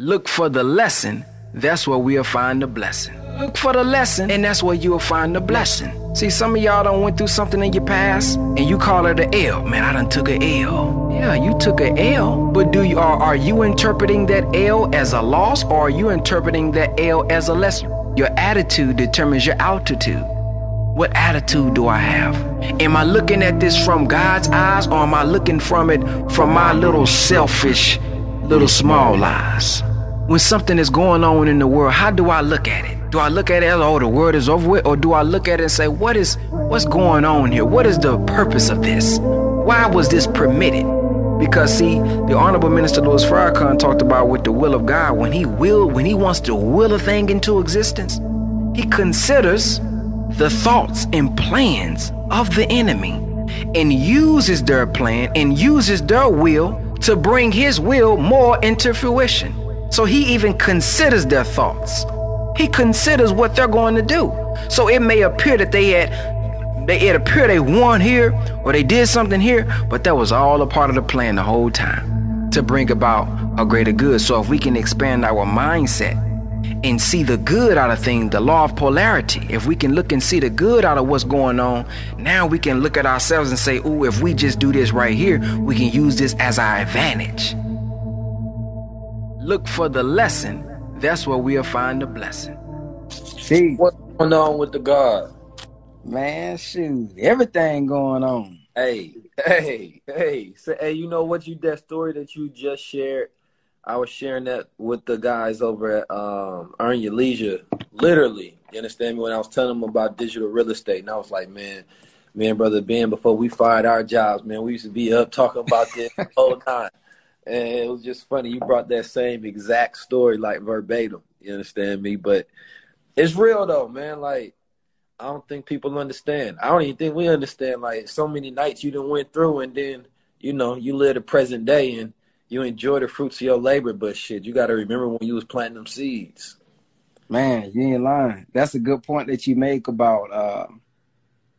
Look for the lesson, that's where we'll find the blessing. Look for the lesson, and that's where you'll find the blessing. See, some of y'all done went through something in your past, and you call it an L. Man, I done took a L. Yeah, you took a L. But do you are, are you interpreting that L as a loss, or are you interpreting that L as a lesson? Your attitude determines your altitude. What attitude do I have? Am I looking at this from God's eyes, or am I looking from it from my little selfish, little small eyes? When something is going on in the world, how do I look at it? Do I look at it as, oh, the world is over with? Or do I look at it and say, what is, what's going on here? What is the purpose of this? Why was this permitted? Because see, the Honorable Minister Louis Farrakhan talked about with the will of God, when he will, when he wants to will a thing into existence, he considers the thoughts and plans of the enemy and uses their plan and uses their will to bring his will more into fruition. So he even considers their thoughts. He considers what they're going to do. So it may appear that they had they it appear they won here or they did something here, but that was all a part of the plan the whole time to bring about a greater good. So if we can expand our mindset and see the good out of things, the law of polarity, if we can look and see the good out of what's going on, now we can look at ourselves and say, "Ooh, if we just do this right here, we can use this as our advantage." Look for the lesson, that's where we'll find the blessing. See what's going on with the God? Man, shoot, everything going on. Hey, hey, hey. So, hey, you know what? You that story that you just shared. I was sharing that with the guys over at um, Earn Your Leisure. Literally, you understand me? When I was telling them about digital real estate, and I was like, man, man, brother Ben, before we fired our jobs, man, we used to be up talking about this the whole time. And it was just funny. You brought that same exact story, like verbatim. You understand me? But it's real though, man. Like I don't think people understand. I don't even think we understand. Like so many nights you done went through, and then you know you live the present day and you enjoy the fruits of your labor. But shit, you got to remember when you was planting them seeds. Man, you ain't lying. That's a good point that you make about uh,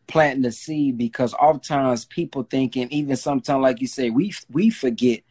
planting the seed because oftentimes people thinking, even sometimes like you say, we we forget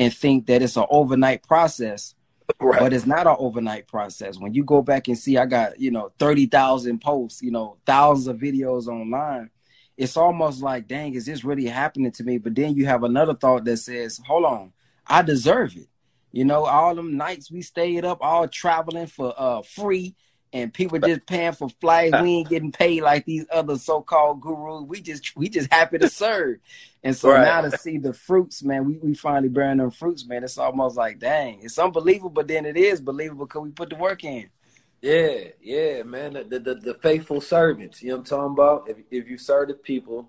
and think that it's an overnight process. Right. But it's not an overnight process. When you go back and see, I got, you know, 30,000 posts, you know, thousands of videos online. It's almost like, dang, is this really happening to me? But then you have another thought that says, hold on, I deserve it. You know, all them nights we stayed up, all traveling for uh free, and people just paying for flights. We ain't getting paid like these other so-called gurus. We just we just happy to serve. And so right. now to see the fruits, man, we, we finally bearing them fruits, man. It's almost like, dang, it's unbelievable, but then it is believable because we put the work in. Yeah, yeah, man. The, the, the faithful servants, you know what I'm talking about? If, if you serve the people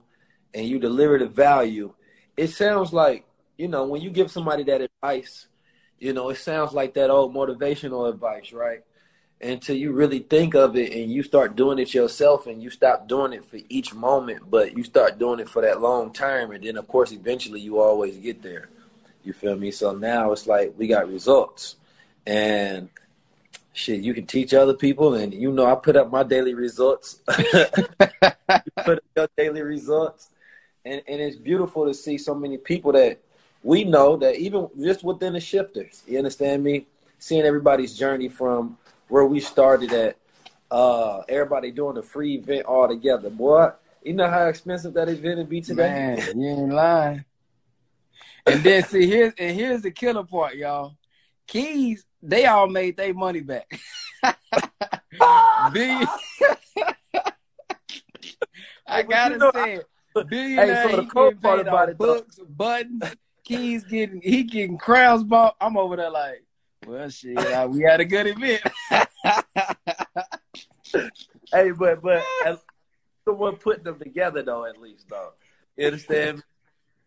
and you deliver the value, it sounds like, you know, when you give somebody that advice, you know, it sounds like that old motivational advice, right? Until you really think of it and you start doing it yourself and you stop doing it for each moment, but you start doing it for that long term. And then, of course, eventually you always get there. You feel me? So now it's like we got results. And shit, you can teach other people. And you know, I put up my daily results. put up your daily results. And, and it's beautiful to see so many people that we know that even just within the shifters, you understand me? Seeing everybody's journey from where we started at. Uh, everybody doing a free event all together. Boy, you know how expensive that event would be today? Man, you ain't lying. And then see here's and here's the killer part, y'all. Keys, they all made their money back. Billion. I gotta you know, say. Billionaire, hey, so the cool part about it, books, though. buttons, keys getting he getting crowns bought. I'm over there like, well, shit, uh, we had a good event. hey, but but the one putting them together though, at least though. You understand?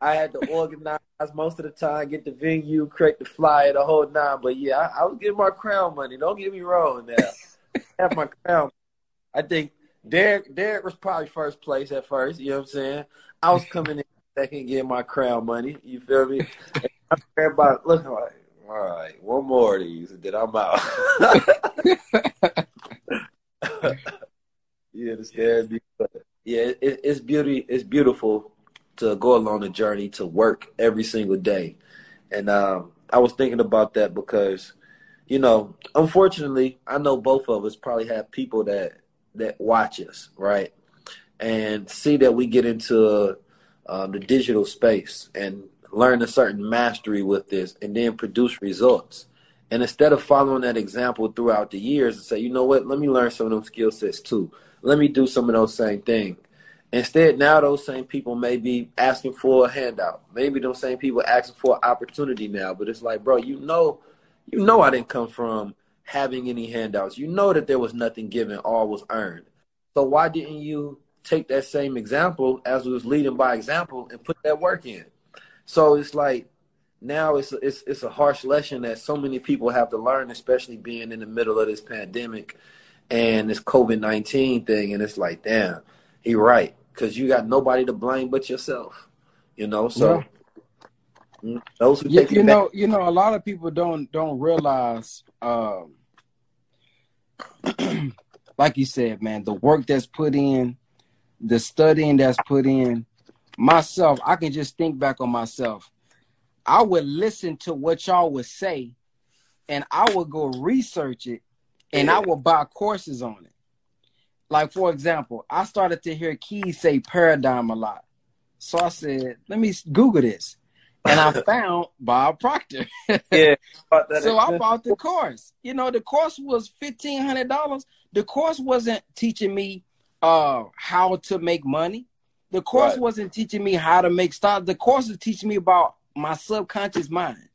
I had to organize most of the time, get the venue, create the flyer, the whole nine. But yeah, I, I was getting my crown money. Don't get me wrong now. have my crown. I think Derek Derek was probably first place at first. You know what I'm saying? I was coming in second, getting my crown money. You feel me? Everybody looking like all right, one more of these, and then I'm out. you understand? But yeah, it, it's beauty. It's beautiful to go along the journey to work every single day, and um, I was thinking about that because you know, unfortunately, I know both of us probably have people that that watch us, right, and see that we get into um, the digital space and learn a certain mastery with this, and then produce results. And instead of following that example throughout the years and say, you know what, let me learn some of those skill sets too. Let me do some of those same things. Instead, now those same people may be asking for a handout. Maybe those same people asking for an opportunity now. But it's like, bro, you know, you know, I didn't come from having any handouts. You know that there was nothing given, all was earned. So why didn't you take that same example as was leading by example and put that work in? So it's like now it's a, it's it's a harsh lesson that so many people have to learn, especially being in the middle of this pandemic and this COVID nineteen thing. And it's like, damn, he right because you got nobody to blame but yourself. You know, so yeah. those who yeah, you know, back- you know, a lot of people don't don't realize, um, like you said, man, the work that's put in, the studying that's put in. Myself, I can just think back on myself. I would listen to what y'all would say, and I would go research it, and I would buy courses on it like for example, I started to hear Keys say paradigm a lot. So I said, let me Google this. And I found Bob Proctor. yeah. so I bought the course. You know, the course was fifteen hundred dollars. The course wasn't teaching me uh how to make money. The course right. wasn't teaching me how to make stocks. The course is teaching me about my subconscious mind.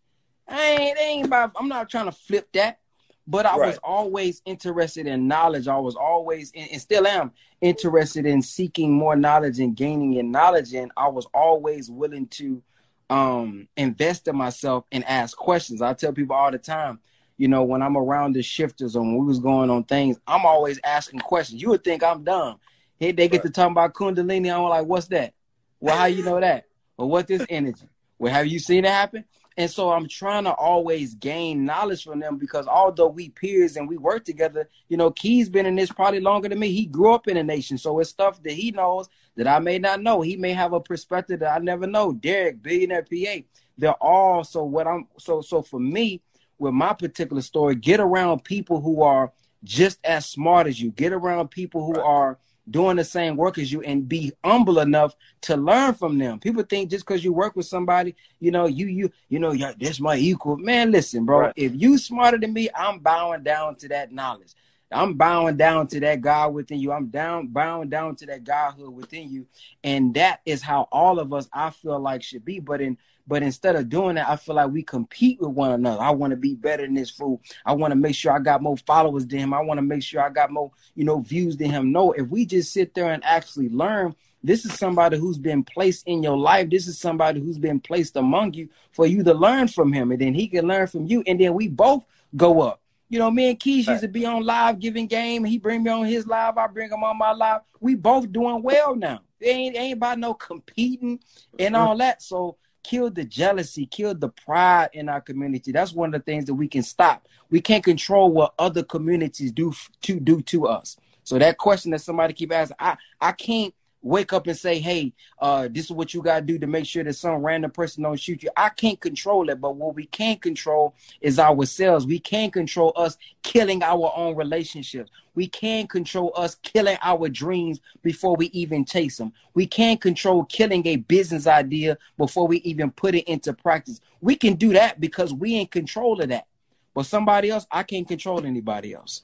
I ain't, ain't about I'm not trying to flip that. But I right. was always interested in knowledge. I was always, and still am, interested in seeking more knowledge and gaining in knowledge. And I was always willing to um, invest in myself and ask questions. I tell people all the time, you know, when I'm around the shifters or when we was going on things, I'm always asking questions. You would think I'm dumb. Hey, they get right. to talk about Kundalini. I'm like, what's that? Well, how you know that? Well, what this energy? Well, have you seen it happen? And so I'm trying to always gain knowledge from them because although we peers and we work together, you know, Key's been in this probably longer than me. He grew up in the nation. So it's stuff that he knows that I may not know. He may have a perspective that I never know. Derek, billionaire PA. They're all so what I'm so so for me, with my particular story, get around people who are just as smart as you. Get around people who are doing the same work as you and be humble enough to learn from them. People think just because you work with somebody, you know, you you you know, yeah, that's my equal. Man, listen, bro. Right. If you smarter than me, I'm bowing down to that knowledge. I'm bowing down to that God within you. I'm down bowing down to that Godhood within you. And that is how all of us I feel like should be. But in but instead of doing that, I feel like we compete with one another. I want to be better than this fool. I want to make sure I got more followers than him. I want to make sure I got more, you know, views than him. No, if we just sit there and actually learn, this is somebody who's been placed in your life. This is somebody who's been placed among you for you to learn from him. And then he can learn from you. And then we both go up. You know, me and Keys used to be on live giving game. He bring me on his live. I bring him on my live. We both doing well now. It ain't, ain't about no competing and mm-hmm. all that. So kill the jealousy, kill the pride in our community. That's one of the things that we can stop. We can't control what other communities do to do to us. So that question that somebody keep asking, I I can't wake up and say, hey, uh, this is what you got to do to make sure that some random person don't shoot you. I can't control it, but what we can control is ourselves. We can control us killing our own relationships. We can control us killing our dreams before we even chase them. We can control killing a business idea before we even put it into practice. We can do that because we in control of that. But somebody else, I can't control anybody else.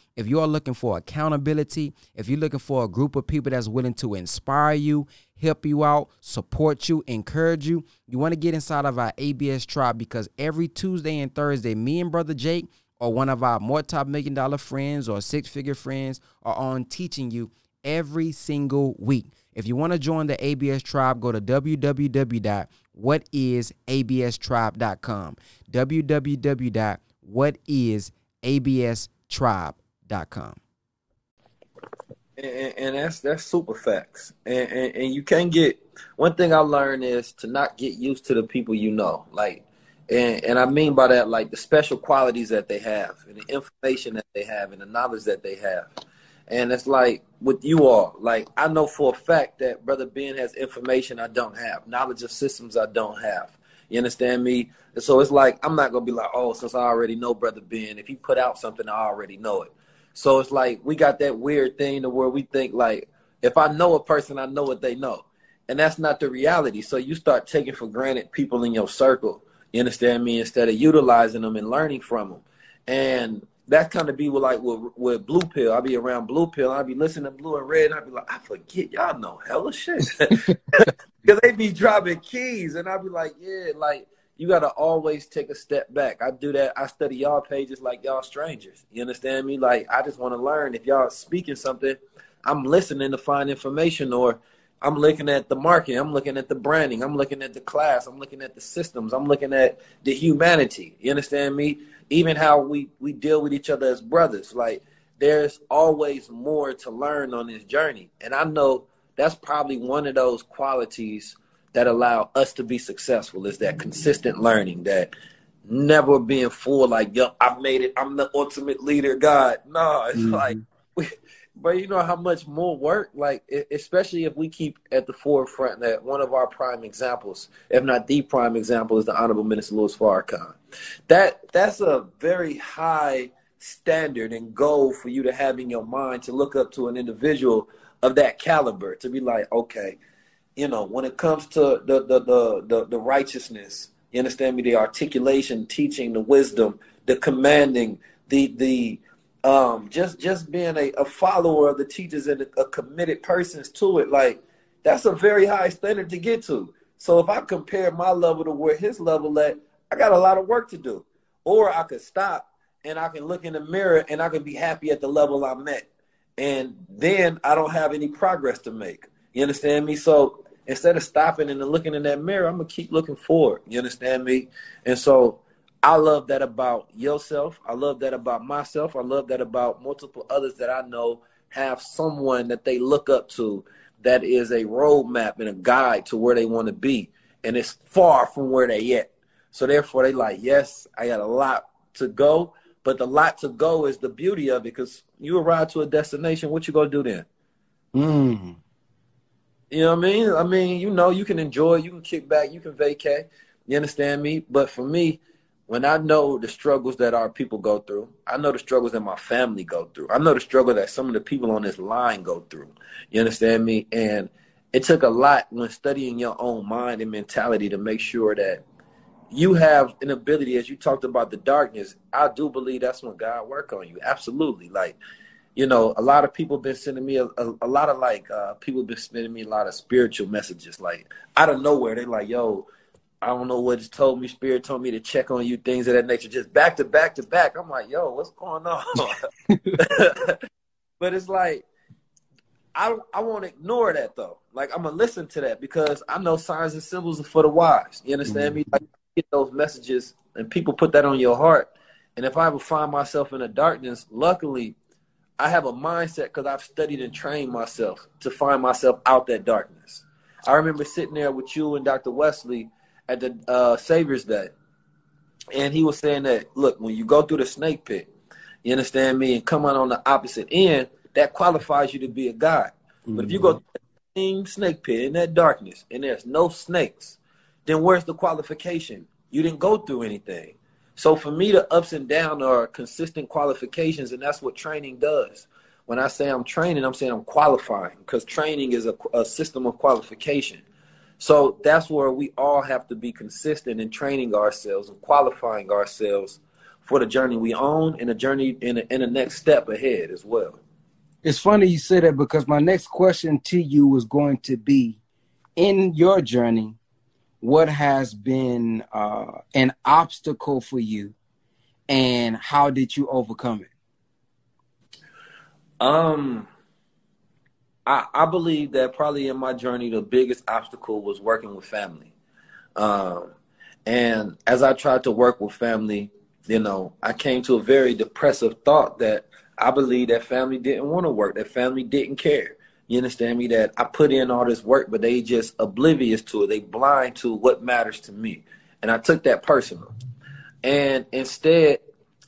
If you are looking for accountability, if you're looking for a group of people that's willing to inspire you, help you out, support you, encourage you, you want to get inside of our ABS Tribe because every Tuesday and Thursday, me and Brother Jake or one of our more top million dollar friends or six figure friends are on teaching you every single week. If you want to join the ABS tribe, go to www.whatisaBStribe.com. www.whatisaBStribe.com com. And, and, that's that's super facts. And, and, and you can't get one thing I learned is to not get used to the people you know. Like and, and I mean by that like the special qualities that they have and the information that they have and the knowledge that they have. And it's like with you all, like I know for a fact that Brother Ben has information I don't have, knowledge of systems I don't have. You understand me? And so it's like I'm not gonna be like, oh, since I already know Brother Ben, if he put out something, I already know it. So it's like we got that weird thing to where we think like if I know a person, I know what they know. And that's not the reality. So you start taking for granted people in your circle. You understand me? Instead of utilizing them and learning from them. And that kind of be with like with, with blue pill. I'll be around blue pill. I'll be listening to blue and red. And I'll be like, I forget y'all know hella shit. Because they be dropping keys. And I'll be like, yeah, like you got to always take a step back. I do that. I study y'all pages like y'all strangers. You understand me? Like I just want to learn. If y'all speaking something, I'm listening to find information or I'm looking at the marketing. I'm looking at the branding. I'm looking at the class. I'm looking at the systems. I'm looking at the humanity. You understand me? Even how we, we deal with each other as brothers. Like there's always more to learn on this journey. And I know that's probably one of those qualities that allow us to be successful is that consistent learning that never being full like yo i made it. I'm the ultimate leader god. No it's mm-hmm. like we, but you know how much more work like especially if we keep at the forefront that one of our prime examples if not the prime example is the honorable minister louis farrakhan. That that's a very high standard and goal for you to have in your mind to look up to an individual of that caliber to be like okay you know, when it comes to the the the the, the righteousness, you understand me, the articulation, teaching, the wisdom, the commanding, the the um just just being a, a follower of the teachers and a, a committed persons to it, like that's a very high standard to get to. So if I compare my level to where his level at, I got a lot of work to do. Or I could stop and I can look in the mirror and I can be happy at the level I'm at. And then I don't have any progress to make. You understand me? So instead of stopping and looking in that mirror, I'm gonna keep looking forward. You understand me? And so I love that about yourself. I love that about myself. I love that about multiple others that I know have someone that they look up to that is a roadmap and a guide to where they want to be. And it's far from where they at. So therefore they like, yes, I got a lot to go, but the lot to go is the beauty of it because you arrive to a destination, what you gonna do then? Mm. You know what I mean? I mean, you know, you can enjoy, you can kick back, you can vacate. You understand me? But for me, when I know the struggles that our people go through, I know the struggles that my family go through. I know the struggle that some of the people on this line go through. You understand me? And it took a lot when studying your own mind and mentality to make sure that you have an ability, as you talked about the darkness. I do believe that's when God work on you. Absolutely. Like you know, a lot of people been sending me a, a, a lot of like uh, people been sending me a lot of spiritual messages, like out of nowhere. They're like, "Yo, I don't know what just told me. Spirit told me to check on you, things of that nature, just back to back to back." I'm like, "Yo, what's going on?" but it's like I I won't ignore that though. Like I'm gonna listen to that because I know signs and symbols are for the wise. You understand mm-hmm. me? Like get those messages and people put that on your heart. And if I ever find myself in the darkness, luckily I have a mindset because I've studied and trained myself to find myself out that darkness. I remember sitting there with you and Dr. Wesley at the uh, Savior's Day, and he was saying that look, when you go through the snake pit, you understand me, and come out on the opposite end, that qualifies you to be a god. Mm-hmm. But if you go through the same snake pit in that darkness and there's no snakes, then where's the qualification? You didn't go through anything. So for me, the ups and downs are consistent qualifications, and that's what training does. When I say I'm training, I'm saying I'm qualifying because training is a, a system of qualification. So that's where we all have to be consistent in training ourselves and qualifying ourselves for the journey we own and the journey in the, in the next step ahead as well. It's funny you say that because my next question to you was going to be in your journey, what has been uh, an obstacle for you and how did you overcome it um I, I believe that probably in my journey the biggest obstacle was working with family um, and as i tried to work with family you know i came to a very depressive thought that I believe that family didn't want to work. That family didn't care. You understand me? That I put in all this work, but they just oblivious to it. They blind to what matters to me. And I took that personal. And instead,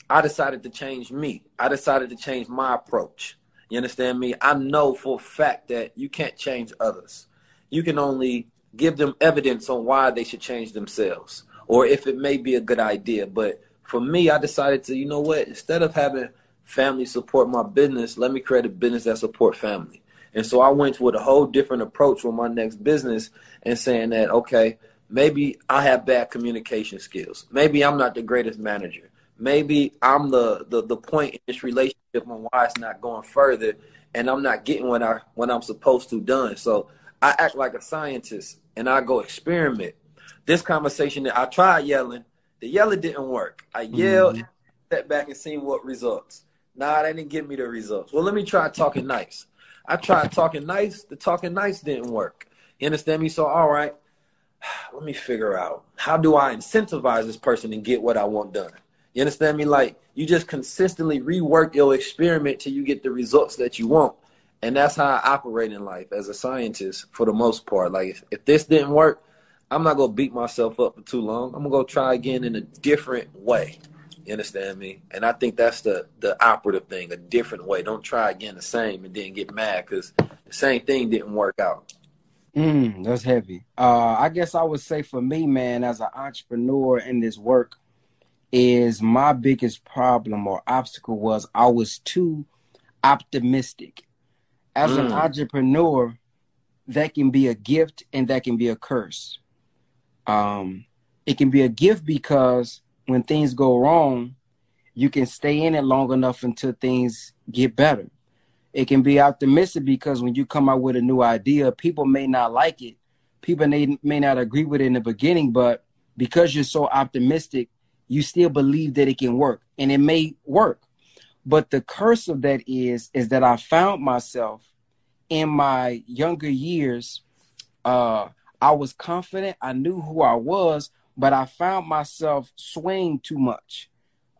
I decided to change me. I decided to change my approach. You understand me? I know for a fact that you can't change others. You can only give them evidence on why they should change themselves or if it may be a good idea. But for me, I decided to, you know what, instead of having family support my business, let me create a business that support family. And so I went with a whole different approach with my next business and saying that, okay, maybe I have bad communication skills. Maybe I'm not the greatest manager. Maybe I'm the, the, the point in this relationship on why it's not going further and I'm not getting what I what I'm supposed to done. So I act like a scientist and I go experiment. This conversation that I tried yelling, the yelling didn't work. I yelled, mm-hmm. sat back and seen what results. Nah, that didn't give me the results. Well, let me try talking nice. I tried talking nice. The talking nice didn't work. You understand me? So, all right, let me figure out how do I incentivize this person and get what I want done. You understand me? Like you just consistently rework your experiment till you get the results that you want. And that's how I operate in life as a scientist for the most part. Like if, if this didn't work, I'm not gonna beat myself up for too long. I'm gonna go try again in a different way. You understand me? And I think that's the the operative thing, a different way. Don't try again the same and then get mad because the same thing didn't work out. Mm, that's heavy. Uh, I guess I would say for me, man, as an entrepreneur in this work, is my biggest problem or obstacle was I was too optimistic. As mm. an entrepreneur, that can be a gift and that can be a curse. Um, it can be a gift because when things go wrong, you can stay in it long enough until things get better. It can be optimistic because when you come out with a new idea, people may not like it. People may, may not agree with it in the beginning, but because you're so optimistic, you still believe that it can work and it may work. But the curse of that is, is that I found myself in my younger years, uh, I was confident, I knew who I was, but I found myself swaying too much.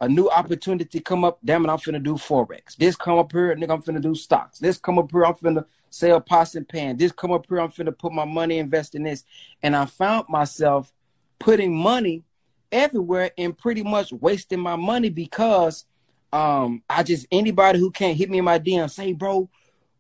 A new opportunity come up, damn it, I'm finna do forex. This come up here, nigga, I'm finna do stocks. This come up here, I'm finna sell pots and pan. This come up here, I'm finna put my money invest in this, and I found myself putting money everywhere and pretty much wasting my money because um I just anybody who can't hit me in my DM say, bro,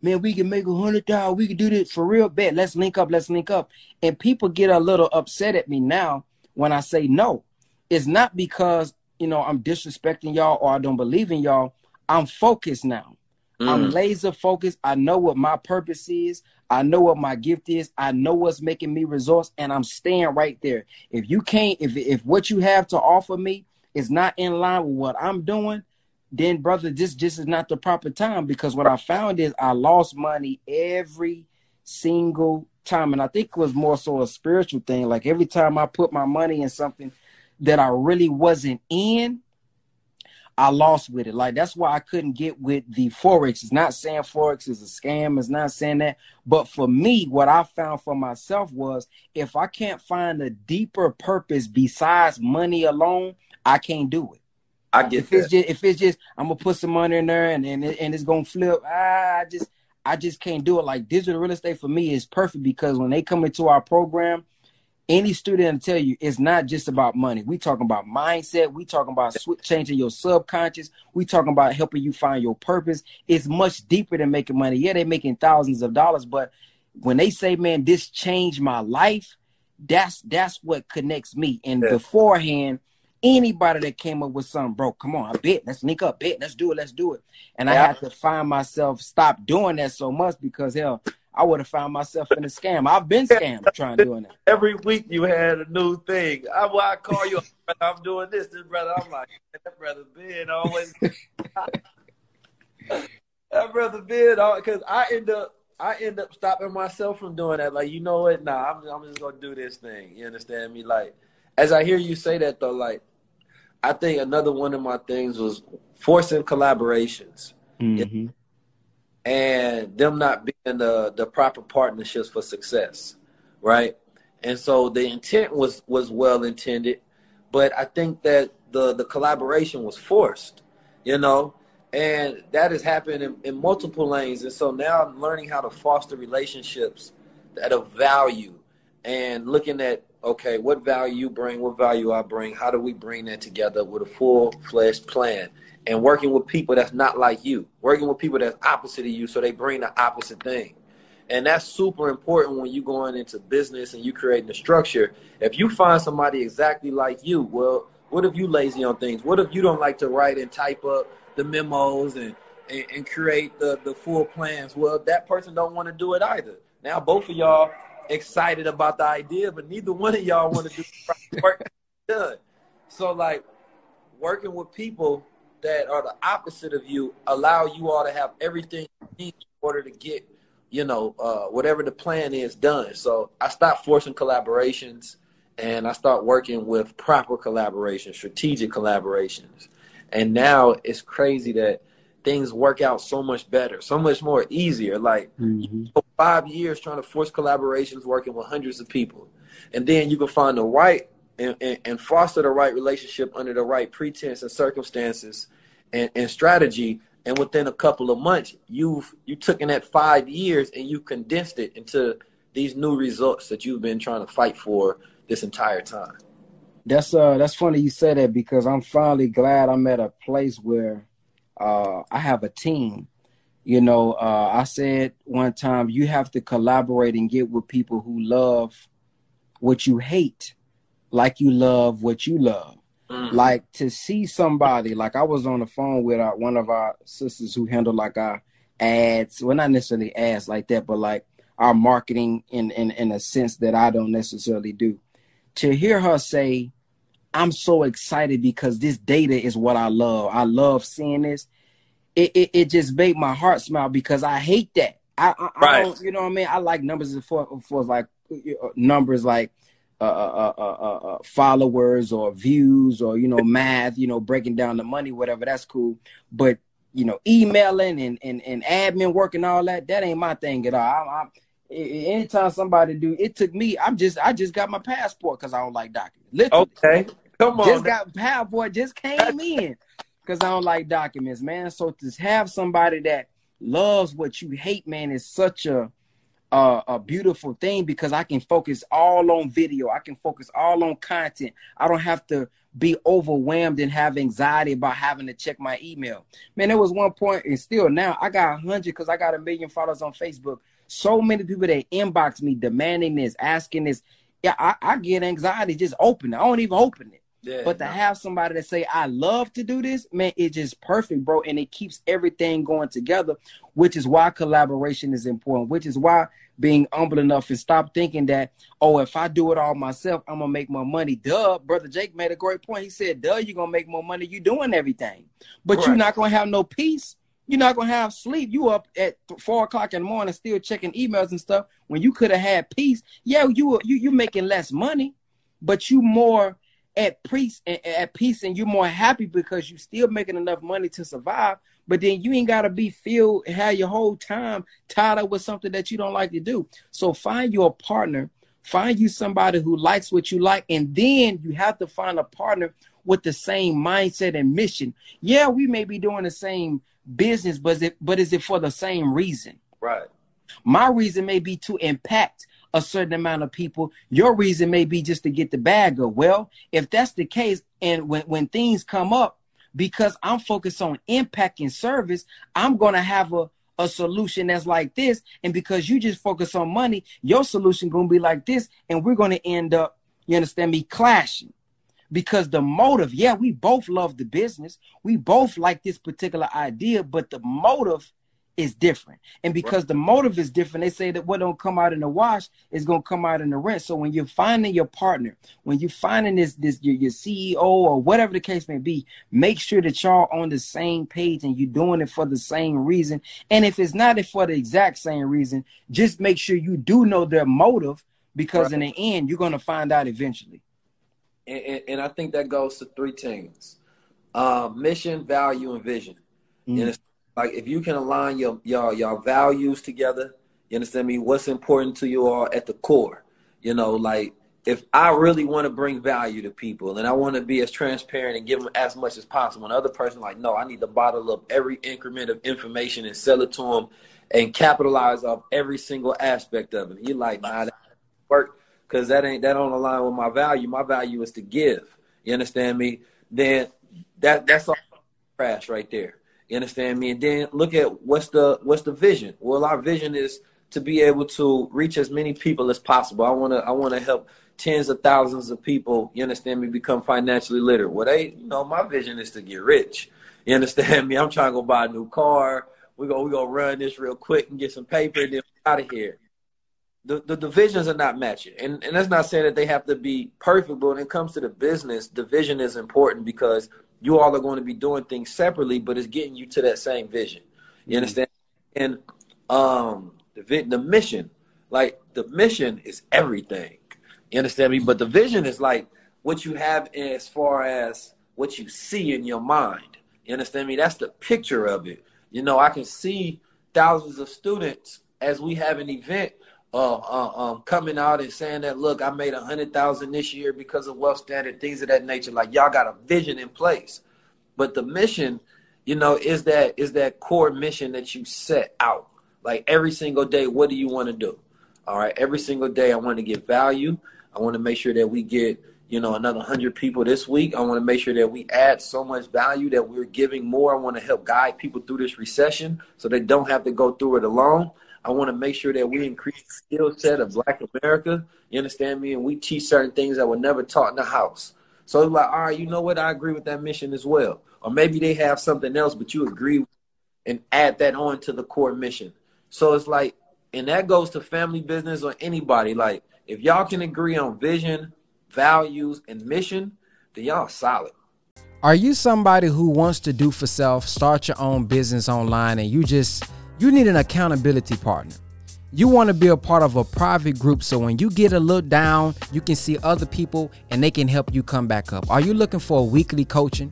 man, we can make a hundred thousand, we can do this for real. Bet, let's link up, let's link up. And people get a little upset at me now when I say no, it's not because you know I'm disrespecting y'all or I don't believe in y'all. I'm focused now. Mm. I'm laser focused. I know what my purpose is. I know what my gift is. I know what's making me results, and I'm staying right there. If you can't, if if what you have to offer me is not in line with what I'm doing, then brother, this just is not the proper time because what I found is I lost money every single time. And I think it was more so a spiritual thing. Like every time I put my money in something that I really wasn't in, I lost with it. Like that's why I couldn't get with the forex. It's not saying forex is a scam. It's not saying that. But for me, what I found for myself was if I can't find a deeper purpose besides money alone, I can't do it. I get if that. it's just if it's just I'm gonna put some money in there and and, and it's gonna flip. Ah, I just I just can't do it. Like digital real estate for me is perfect because when they come into our program, any student will tell you it's not just about money. We talking about mindset. We talking about changing your subconscious. We talking about helping you find your purpose. It's much deeper than making money. Yeah, they're making thousands of dollars, but when they say, "Man, this changed my life," that's that's what connects me. And yeah. beforehand, anybody that came up with something, bro, come on, I bet, let's sneak up, bet, let's do it, let's do it. And yeah. I had to find myself stop doing that so much because hell, I would have found myself in a scam. I've been scammed trying doing that. Every week you had a new thing. I, well, I call you, I'm doing this, this brother. I'm like, that brother Ben always. that brother Ben, because I end up. I end up stopping myself from doing that. Like, you know what? Nah, I'm, I'm just gonna do this thing. You understand me? Like, as I hear you say that though, like, I think another one of my things was forcing collaborations. Mm-hmm. And them not being the, the proper partnerships for success, right? And so the intent was was well intended, but I think that the the collaboration was forced, you know. And that has happened in, in multiple lanes. And so now I'm learning how to foster relationships that of value and looking at okay, what value you bring, what value I bring, how do we bring that together with a full fledged plan? And working with people that's not like you, working with people that's opposite of you, so they bring the opposite thing. And that's super important when you're going into business and you creating a structure. If you find somebody exactly like you, well, what if you lazy on things? What if you don't like to write and type up the memos and, and, and create the, the full plans? Well, that person don't want to do it either. Now both of y'all excited about the idea, but neither one of y'all want to do the work done. So like working with people that are the opposite of you allow you all to have everything in order to get, you know, uh, whatever the plan is done. So I stopped forcing collaborations and I start working with proper collaborations, strategic collaborations. And now it's crazy that things work out so much better, so much more easier. Like mm-hmm. Five years trying to force collaborations, working with hundreds of people, and then you can find the right and, and, and foster the right relationship under the right pretense and circumstances and, and strategy. And within a couple of months, you've you took in that five years and you condensed it into these new results that you've been trying to fight for this entire time. That's uh that's funny you said that because I'm finally glad I'm at a place where uh, I have a team. You know, uh, I said one time you have to collaborate and get with people who love what you hate, like you love what you love. Mm-hmm. Like to see somebody, like I was on the phone with our, one of our sisters who handle like our ads, well, not necessarily ads like that, but like our marketing in, in, in a sense that I don't necessarily do. To hear her say, I'm so excited because this data is what I love. I love seeing this. It, it, it just made my heart smile because I hate that. I, I, right. I don't, you know what I mean? I like numbers for for like numbers like uh uh, uh, uh, uh, followers or views or you know math, you know breaking down the money, whatever. That's cool. But you know, emailing and and, and admin work and all that, that ain't my thing at all. I, I, anytime somebody do, it took me. I'm just I just got my passport because I don't like documents. Literally. Okay. Come on. Just got PowerPoint, just came in because I don't like documents, man. So to have somebody that loves what you hate, man, is such a a, a beautiful thing because I can focus all on video. I can focus all on content. I don't have to be overwhelmed and have anxiety about having to check my email. Man, there was one point, and still now I got a hundred because I got a million followers on Facebook. So many people that inbox me demanding this, asking this. Yeah, I, I get anxiety just open. It. I don't even open it. Yeah, but to no. have somebody that say I love to do this, man, it's just perfect, bro, and it keeps everything going together, which is why collaboration is important. Which is why being humble enough and stop thinking that, oh, if I do it all myself, I'm gonna make more money. Duh, brother Jake made a great point. He said, "Duh, you're gonna make more money. You doing everything, but right. you're not gonna have no peace. You're not gonna have sleep. You up at four o'clock in the morning still checking emails and stuff when you could have had peace. Yeah, you you you making less money, but you more." At peace and at peace and you're more happy because you're still making enough money to survive but then you ain't got to be filled have your whole time tied up with something that you don't like to do. So find your partner. Find you somebody who likes what you like and then you have to find a partner with the same mindset and mission. Yeah we may be doing the same business but is it but is it for the same reason? Right. My reason may be to impact a certain amount of people. Your reason may be just to get the bag up. Well, if that's the case, and when, when things come up, because I'm focused on impact and service, I'm gonna have a, a solution that's like this. And because you just focus on money, your solution gonna be like this, and we're gonna end up, you understand me, clashing. Because the motive, yeah, we both love the business. We both like this particular idea, but the motive is different. And because right. the motive is different, they say that what don't come out in the wash is gonna come out in the rent. So when you're finding your partner, when you're finding this this your, your CEO or whatever the case may be, make sure that y'all on the same page and you're doing it for the same reason. And if it's not for the exact same reason, just make sure you do know their motive because right. in the end you're gonna find out eventually. And, and, and I think that goes to three things: uh, mission, value, and vision. Mm-hmm. And like if you can align your your your values together, you understand me? What's important to you all at the core, you know, like if I really want to bring value to people and I want to be as transparent and give them as much as possible, another person like, no, I need to bottle up every increment of information and sell it to them and capitalize off every single aspect of it. You like, nah, that work because that ain't that don't align with my value. My value is to give. You understand me? Then that that's all crash right there. You understand me? And then look at what's the what's the vision. Well, our vision is to be able to reach as many people as possible. I wanna I wanna help tens of thousands of people, you understand me, become financially literate. Well, they, you know, my vision is to get rich. You understand me? I'm trying to go buy a new car. We go, we go run this real quick and get some paper and then out of here. The, the divisions are not matching, and and that's not saying that they have to be perfect. But when it comes to the business, division is important because you all are going to be doing things separately, but it's getting you to that same vision. You mm-hmm. understand? And um, the the mission, like the mission, is everything. You understand me? But the vision is like what you have as far as what you see in your mind. You understand me? That's the picture of it. You know, I can see thousands of students as we have an event uh, uh, um, coming out and saying that, look, I made a hundred thousand this year because of wealth standard, things of that nature. Like y'all got a vision in place, but the mission, you know, is that is that core mission that you set out. Like every single day, what do you want to do? All right, every single day, I want to get value. I want to make sure that we get, you know, another 100 people this week. I want to make sure that we add so much value that we're giving more. I want to help guide people through this recession so they don't have to go through it alone. I want to make sure that we increase the skill set of Black America. You understand me? And we teach certain things that were never taught in the house. So it's like, all right, you know what? I agree with that mission as well. Or maybe they have something else, but you agree and add that on to the core mission. So it's like, and that goes to family business or anybody. Like, if y'all can agree on vision, values, and mission, then y'all solid. Are you somebody who wants to do for self, start your own business online, and you just you need an accountability partner? You want to be a part of a private group so when you get a little down, you can see other people and they can help you come back up. Are you looking for a weekly coaching?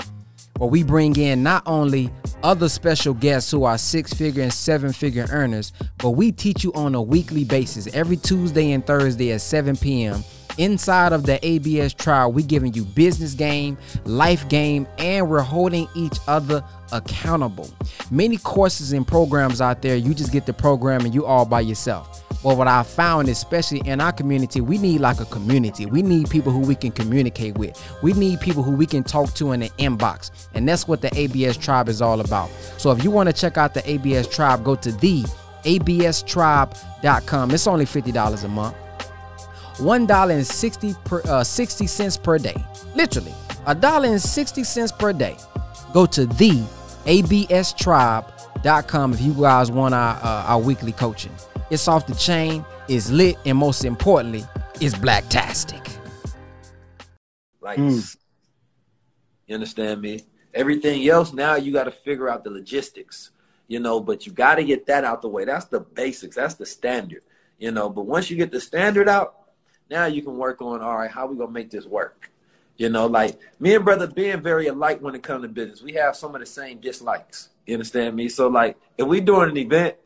where we bring in not only other special guests who are six figure and seven figure earners, but we teach you on a weekly basis every Tuesday and Thursday at 7 p.m. Inside of the ABS tribe, we giving you business game, life game, and we're holding each other accountable. Many courses and programs out there, you just get the program and you all by yourself. Well, what I found, especially in our community, we need like a community. We need people who we can communicate with. We need people who we can talk to in the inbox. And that's what the ABS tribe is all about. So if you want to check out the ABS tribe, go to the abstribe.com. It's only $50 a month. $1.60 per uh, 60 cents per day. Literally, a dollar and 60 cents per day. Go to the abstribe.com if you guys want our uh, our weekly coaching. It's off the chain, it's lit, and most importantly, it's blacktastic. Like, mm. you understand me? Everything else now you got to figure out the logistics, you know. But you got to get that out the way. That's the basics. That's the standard, you know. But once you get the standard out, now you can work on all right. How we gonna make this work? You know, like me and brother Ben very alike when it comes to business. We have some of the same dislikes. You understand me? So like, if we doing an event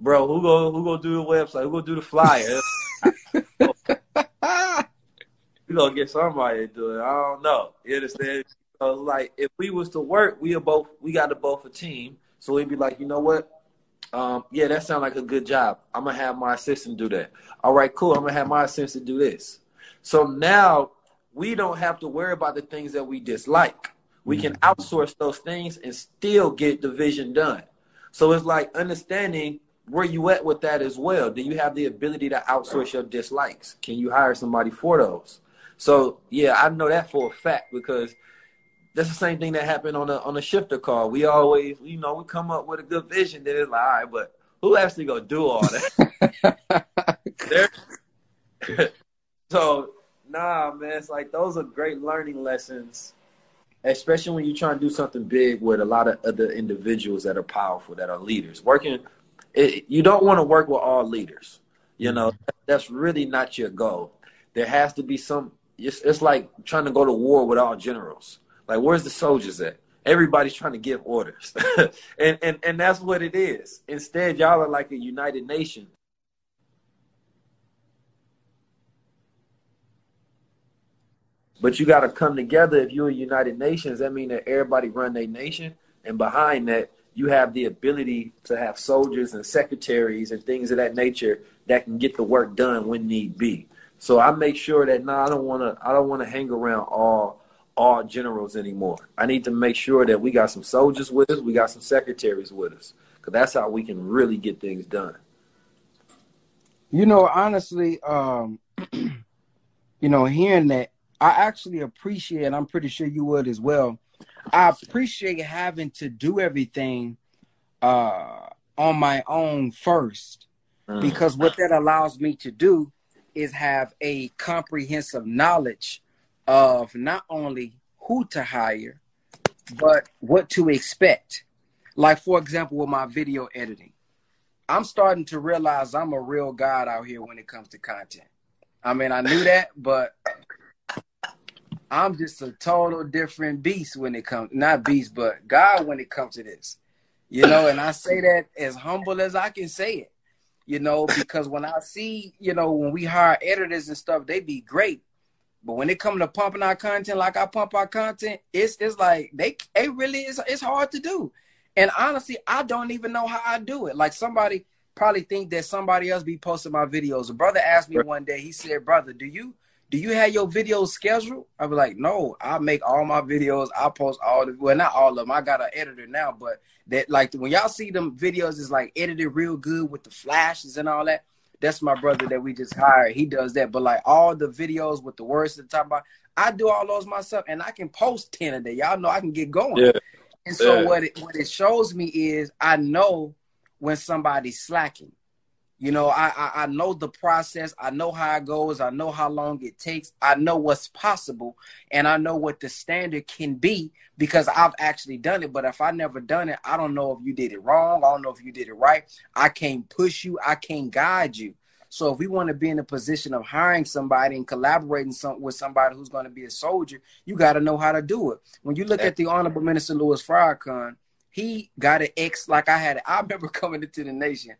bro, who go who go do the website? Who go do the flyer? we gonna get somebody to do it. I don't know. You understand? So, like if we was to work, we are both we got to both a team. So we'd be like, you know what? Um, yeah, that sounds like a good job. I'm gonna have my assistant do that. All right, cool. I'm gonna have my assistant do this. So now we don't have to worry about the things that we dislike. We can mm-hmm. outsource those things and still get the vision done. So it's like understanding where you at with that as well? Do you have the ability to outsource your dislikes? Can you hire somebody for those? So yeah, I know that for a fact because that's the same thing that happened on a on a shifter call. We always, you know, we come up with a good vision, then it's like, all right, but who actually gonna do all that? so nah, man, it's like those are great learning lessons, especially when you're trying to do something big with a lot of other individuals that are powerful, that are leaders. Working it, you don't want to work with all leaders. You know, mm-hmm. that's really not your goal. There has to be some. It's, it's like trying to go to war with all generals. Like, where's the soldiers at? Everybody's trying to give orders, and and and that's what it is. Instead, y'all are like a united nation But you got to come together. If you're a United Nations, that means that everybody run their nation, and behind that, you have the ability to have soldiers and secretaries and things of that nature that can get the work done when need be. So I make sure that no, nah, I don't want to. I don't want to hang around all all generals anymore. I need to make sure that we got some soldiers with us, we got some secretaries with us, because that's how we can really get things done. You know, honestly, um, you know, hearing that, I actually appreciate. I'm pretty sure you would as well. I appreciate having to do everything uh, on my own first, mm. because what that allows me to do is have a comprehensive knowledge of not only who to hire, but what to expect. Like, for example, with my video editing, I'm starting to realize I'm a real god out here when it comes to content. I mean, I knew that, but I'm just a total different beast when it comes, not beast, but God when it comes to this. You know, and I say that as humble as I can say it you know, because when I see, you know, when we hire editors and stuff, they be great. But when it comes to pumping our content like I pump our content, it's it's like they it really is it's hard to do. And honestly, I don't even know how I do it. Like somebody probably think that somebody else be posting my videos. A brother asked me one day, he said, Brother, do you do you have your videos scheduled? I was like, no, I make all my videos. I post all the well, not all of them. I got an editor now, but that like when y'all see them videos is like edited real good with the flashes and all that. That's my brother that we just hired. He does that. But like all the videos with the words to talk about, I do all those myself, and I can post ten a day. Y'all know I can get going. Yeah. And so yeah. what it what it shows me is I know when somebody's slacking. You know, I, I, I know the process. I know how it goes. I know how long it takes. I know what's possible, and I know what the standard can be because I've actually done it. But if I never done it, I don't know if you did it wrong. I don't know if you did it right. I can't push you. I can't guide you. So if we want to be in a position of hiring somebody and collaborating some, with somebody who's going to be a soldier, you got to know how to do it. When you look at the Honorable Minister Louis Farrakhan, he got an X like I had. It. I remember coming into the nation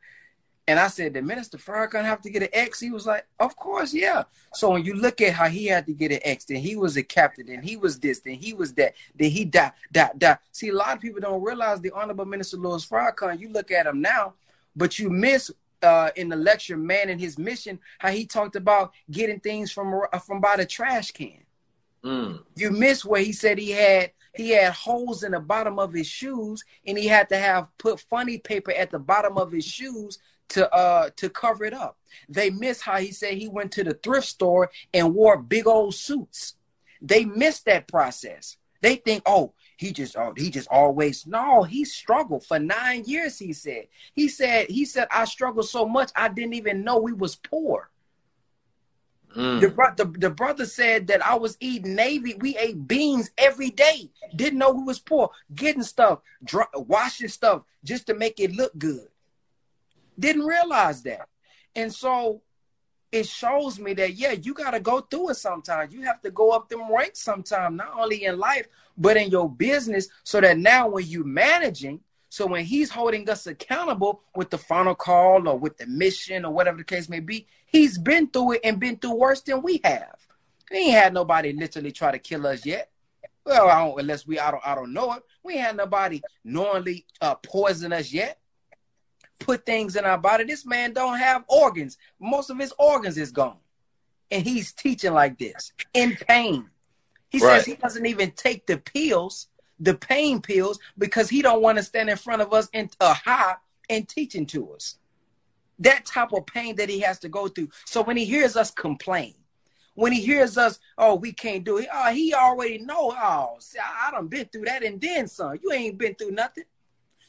and I said, the Minister Farrakhan have to get an X? He was like, of course, yeah. So when you look at how he had to get an X, then he was a captain, then he was this, then he was that, then he died, died, died. See, a lot of people don't realize the Honorable Minister Louis Farrakhan, you look at him now, but you miss uh, in the lecture, Man and His Mission, how he talked about getting things from from by the trash can. Mm. You miss where he said he had he had holes in the bottom of his shoes and he had to have put funny paper at the bottom of his shoes to uh to cover it up. They miss how he said he went to the thrift store and wore big old suits. They miss that process. They think, oh, he just oh, he just always no, he struggled for nine years, he said. He said, he said, I struggled so much I didn't even know we was poor. Mm. The, the, the brother said that I was eating Navy. We ate beans every day. Didn't know who was poor. Getting stuff, dry, washing stuff just to make it look good. Didn't realize that. And so it shows me that yeah, you got to go through it sometimes. You have to go up them ranks sometimes, not only in life but in your business, so that now when you're managing, so when he's holding us accountable with the final call or with the mission or whatever the case may be, he's been through it and been through worse than we have. We ain't had nobody literally try to kill us yet. Well, unless we I don't I don't know it. We ain't had nobody knowingly uh, poison us yet put things in our body. This man don't have organs. Most of his organs is gone. And he's teaching like this in pain. He right. says he doesn't even take the pills, the pain pills, because he don't want to stand in front of us and a high and teaching to us. That type of pain that he has to go through. So when he hears us complain, when he hears us, oh, we can't do it, oh, he already know, oh, see, I, I done been through that and then son. You ain't been through nothing.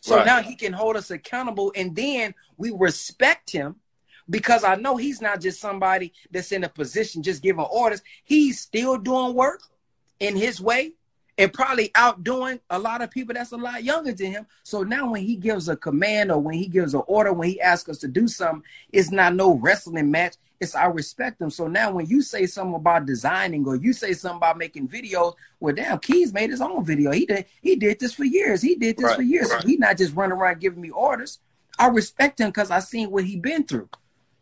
So right. now he can hold us accountable and then we respect him because I know he's not just somebody that's in a position just giving orders. He's still doing work in his way and probably outdoing a lot of people that's a lot younger than him. So now when he gives a command or when he gives an order, when he asks us to do something, it's not no wrestling match. It's I respect them. So now when you say something about designing or you say something about making videos, well, damn, Keys made his own video. He did he did this for years. He did this right, for years. Right. So he not just running around giving me orders. I respect him because I seen what he been through.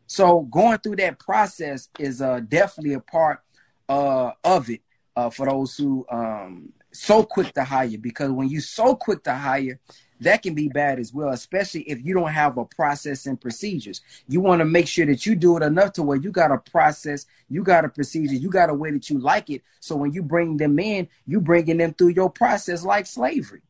So going through that process is uh, definitely a part uh, of it. Uh, for those who um so quick to hire because when you so quick to hire, that can be bad as well, especially if you don't have a process and procedures. You want to make sure that you do it enough to where you got a process, you got a procedure, you got a way that you like it. So when you bring them in, you bringing them through your process like slavery.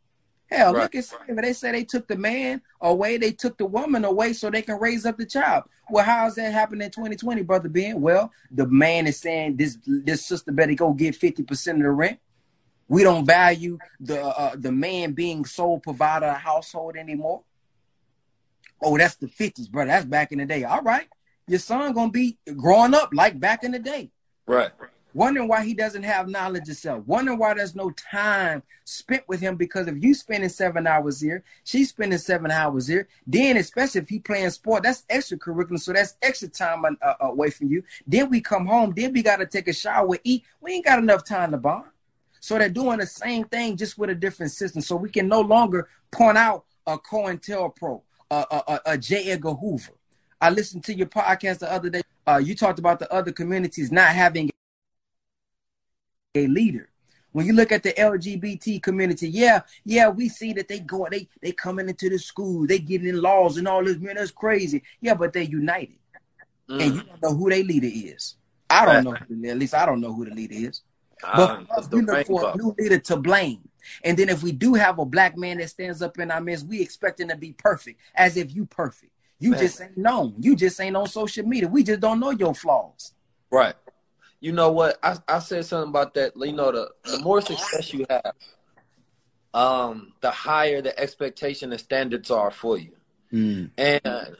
Hell, right. look at slavery. They say they took the man away, they took the woman away so they can raise up the child. Well, how's that happening in 2020, brother Ben? Well, the man is saying this this sister better go get 50% of the rent. We don't value the uh, the man being sole provider of household anymore. Oh, that's the 50s, brother. That's back in the day. All right. Your son gonna be growing up like back in the day. Right. Wondering why he doesn't have knowledge of self. Wondering why there's no time spent with him because if you spending seven hours here, she's spending seven hours here. Then, especially if he playing sport, that's extra extracurricular, so that's extra time uh, away from you. Then we come home. Then we gotta take a shower, eat. We ain't got enough time to bond. So they're doing the same thing just with a different system. So we can no longer point out a COINTELPRO, a, a, a, a J. Edgar Hoover. I listened to your podcast the other day. Uh, you talked about the other communities not having a leader. When you look at the LGBT community, yeah, yeah, we see that they go, they they coming into the school, they getting in laws and all this, man, that's crazy. Yeah, but they're united, mm. and you don't know who their leader is. I don't know. At least I don't know who the leader is. But uh, we look for a new leader to blame. And then if we do have a black man that stands up in our midst, we expect him to be perfect, as if you perfect. You man. just ain't known. You just ain't on social media. We just don't know your flaws. Right. You know what? I, I said something about that. You know, the, the more success you have, um, the higher the expectation and standards are for you. Mm. And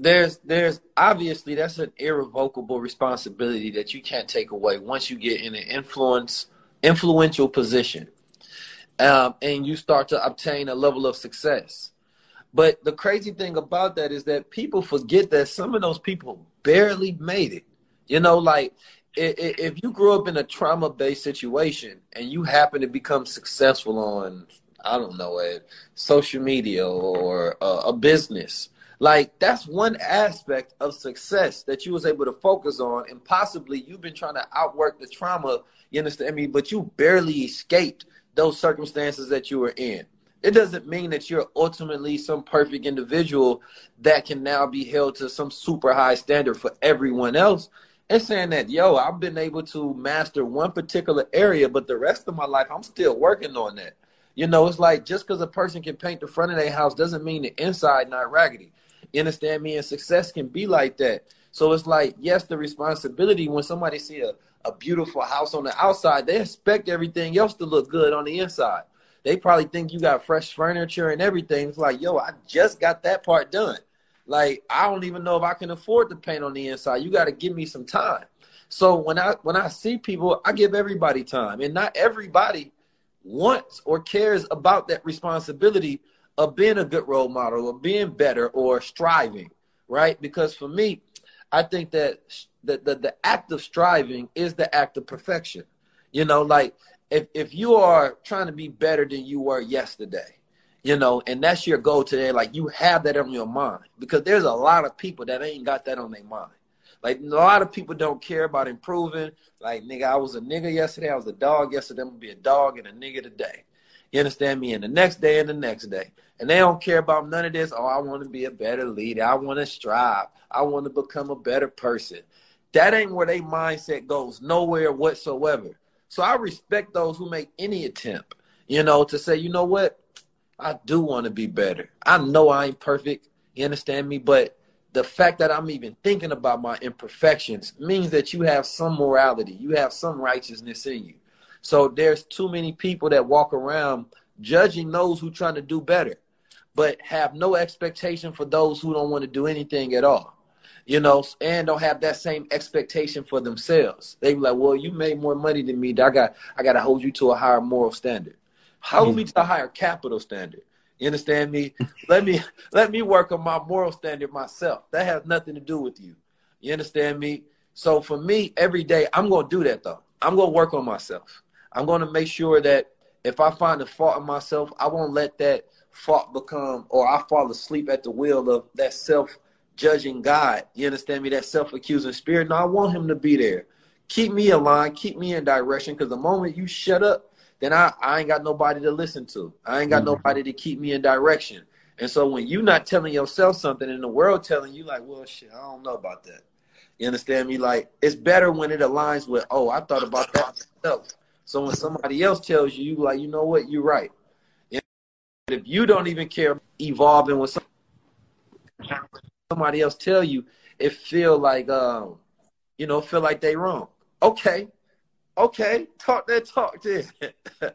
there's there's obviously that's an irrevocable responsibility that you can't take away once you get in an influence influential position um, and you start to obtain a level of success but the crazy thing about that is that people forget that some of those people barely made it you know like if you grew up in a trauma based situation and you happen to become successful on i don't know it social media or a business like that's one aspect of success that you was able to focus on, and possibly you've been trying to outwork the trauma. You understand me? But you barely escaped those circumstances that you were in. It doesn't mean that you're ultimately some perfect individual that can now be held to some super high standard for everyone else. And saying that, yo, I've been able to master one particular area, but the rest of my life, I'm still working on that. You know, it's like just because a person can paint the front of their house doesn't mean the inside not raggedy. You understand me? And success can be like that. So it's like, yes, the responsibility when somebody see a, a beautiful house on the outside, they expect everything else to look good on the inside. They probably think you got fresh furniture and everything. It's like, yo, I just got that part done. Like, I don't even know if I can afford to paint on the inside. You got to give me some time. So when I when I see people, I give everybody time, and not everybody wants or cares about that responsibility of being a good role model or being better or striving, right? Because for me, I think that the, the, the act of striving is the act of perfection. You know, like if, if you are trying to be better than you were yesterday, you know, and that's your goal today, like you have that on your mind because there's a lot of people that ain't got that on their mind. Like a lot of people don't care about improving. Like nigga, I was a nigga yesterday, I was a dog yesterday, I'm gonna be a dog and a nigga today. You understand me? And the next day and the next day. And they don't care about none of this. Oh, I want to be a better leader. I want to strive. I want to become a better person. That ain't where their mindset goes, nowhere whatsoever. So I respect those who make any attempt, you know, to say, you know what? I do want to be better. I know I ain't perfect. You understand me? But the fact that I'm even thinking about my imperfections means that you have some morality, you have some righteousness in you. So there's too many people that walk around judging those who trying to do better, but have no expectation for those who don't want to do anything at all. You know, and don't have that same expectation for themselves. They be like, "Well, you made more money than me. I got, I got to hold you to a higher moral standard. Hold mm-hmm. me to a higher capital standard. You understand me? let me, let me work on my moral standard myself. That has nothing to do with you. You understand me? So for me, every day, I'm gonna do that though. I'm gonna work on myself. I'm going to make sure that if I find a fault in myself, I won't let that fault become, or I fall asleep at the wheel of that self judging God. You understand me? That self accusing spirit. No, I want him to be there, keep me aligned, keep me in direction. Because the moment you shut up, then I, I ain't got nobody to listen to. I ain't got mm-hmm. nobody to keep me in direction. And so when you're not telling yourself something and the world telling you like, well, shit, I don't know about that. You understand me? Like it's better when it aligns with, oh, I thought about that myself. So when somebody else tells you, you like, you know what, you're right. And if you don't even care evolving with somebody else tell you, it feel like, um, you know, feel like they wrong. Okay, okay, talk that talk then.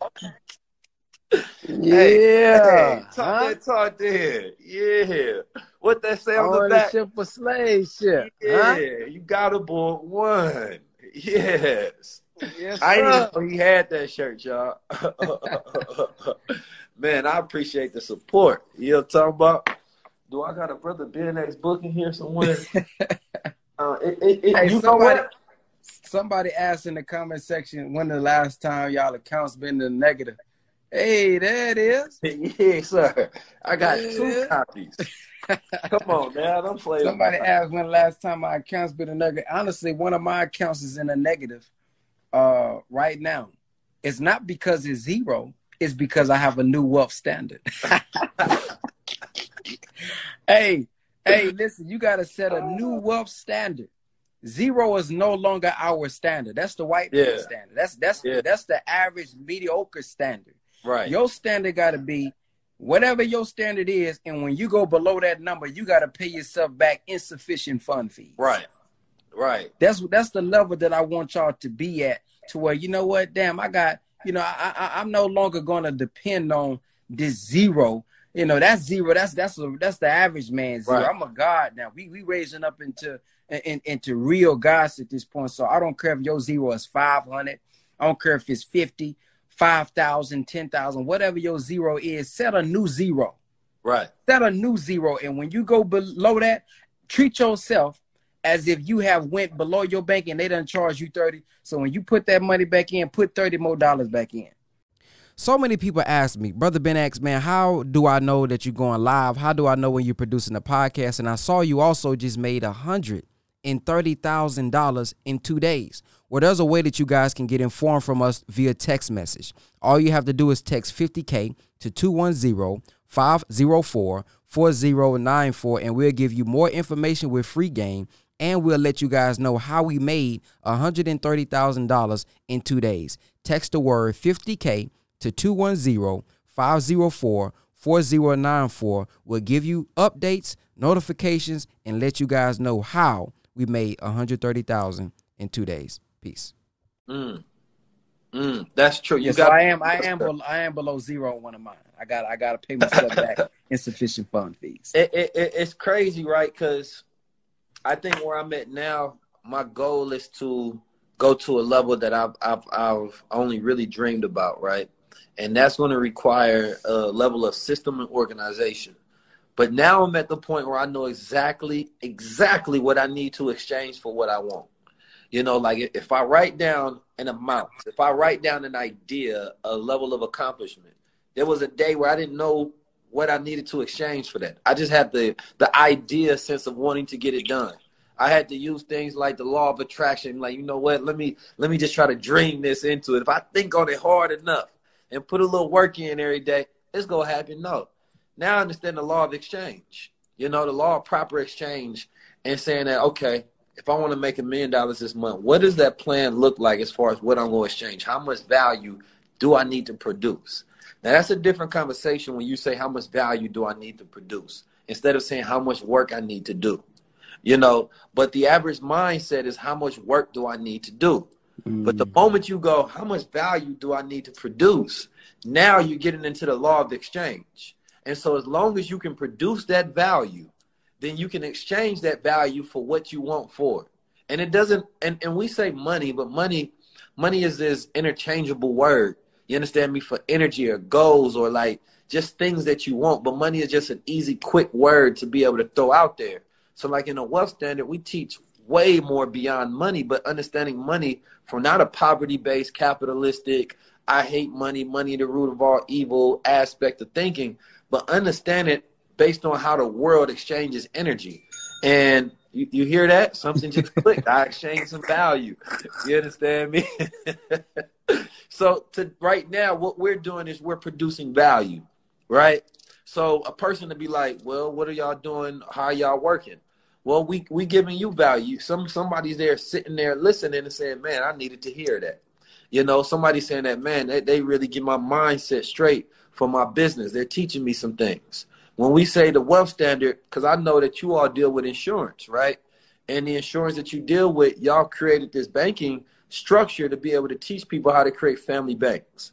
Yeah. Hey, talk huh? that talk then. Yeah. What they say on the back? ship a slave ship. Yeah. Huh? You got aboard one. Yes. Yes, I didn't know he had that shirt, y'all. Man, I appreciate the support. You know what I'm talking about? Do I got a brother Ben X book in here somewhere? uh, it, it, it, hey, you somebody, know what? Somebody asked in the comment section when the last time y'all accounts been in the negative. Hey, there it is. yes, sir. I got yeah. two copies. Come on, man. I'm playing. Somebody asked when the last time my account's been a negative. Honestly, one of my accounts is in a negative uh, right now. It's not because it's zero. It's because I have a new wealth standard. hey, hey, listen, you got to set a new wealth standard. Zero is no longer our standard. That's the white yeah. standard. That's that's yeah. that's the average mediocre standard. Right. Your standard got to be whatever your standard is, and when you go below that number, you got to pay yourself back insufficient fund fees. Right. Right. That's that's the level that I want y'all to be at, to where you know what, damn, I got, you know, I, I I'm no longer going to depend on this zero. You know, that's zero. That's that's a, that's the average man zero. Right. I'm a god now. We we raising up into in, into real gods at this point. So I don't care if your zero is 500. I don't care if it's 50. 5,000, 10,000, whatever your zero is, set a new zero. Right. Set a new zero. And when you go below that, treat yourself as if you have went below your bank and they done charge you 30. So when you put that money back in, put 30 more dollars back in. So many people ask me, Brother Ben X, man, how do I know that you're going live? How do I know when you're producing a podcast? And I saw you also just made a hundred and thirty thousand dollars in two days. Well, there's a way that you guys can get informed from us via text message. All you have to do is text 50K to 210 504 4094, and we'll give you more information with free game. And we'll let you guys know how we made $130,000 in two days. Text the word 50K to 210 504 4094. We'll give you updates, notifications, and let you guys know how we made 130,000 in two days. Peace. Mm. Mm, that's true. You got. So I am. I am. Below, I am below zero on one of mine. I got. I got to pay myself back insufficient fund fees. It, it, it, it's crazy, right? Because I think where I'm at now, my goal is to go to a level that I've I've, I've only really dreamed about, right? And that's going to require a level of system and organization. But now I'm at the point where I know exactly exactly what I need to exchange for what I want. You know, like if I write down an amount, if I write down an idea, a level of accomplishment, there was a day where I didn't know what I needed to exchange for that. I just had the the idea sense of wanting to get it done. I had to use things like the law of attraction, like you know what, let me let me just try to dream this into it. If I think on it hard enough and put a little work in every day, it's gonna happen. No. Now I understand the law of exchange. You know, the law of proper exchange and saying that, okay, if I want to make a million dollars this month, what does that plan look like as far as what I'm going to exchange? How much value do I need to produce? Now that's a different conversation when you say how much value do I need to produce instead of saying how much work I need to do. You know, but the average mindset is how much work do I need to do? Mm. But the mm. moment you go, how much value do I need to produce? Now you're getting into the law of exchange. And so as long as you can produce that value, then you can exchange that value for what you want for. And it doesn't and, and we say money, but money money is this interchangeable word. You understand me for energy or goals or like just things that you want. But money is just an easy, quick word to be able to throw out there. So like in a wealth standard, we teach way more beyond money, but understanding money from not a poverty based, capitalistic, I hate money, money the root of all evil aspect of thinking, but understand it based on how the world exchanges energy. And you, you hear that? Something just clicked. I exchanged some value. You understand me? so to right now, what we're doing is we're producing value, right? So a person to be like, well, what are y'all doing? How are y'all working? Well, we we giving you value. Some somebody's there sitting there listening and saying, man, I needed to hear that. You know, somebody saying that, man, they, they really get my mindset straight for my business. They're teaching me some things. When we say the wealth standard, because I know that you all deal with insurance, right? And the insurance that you deal with, y'all created this banking structure to be able to teach people how to create family banks.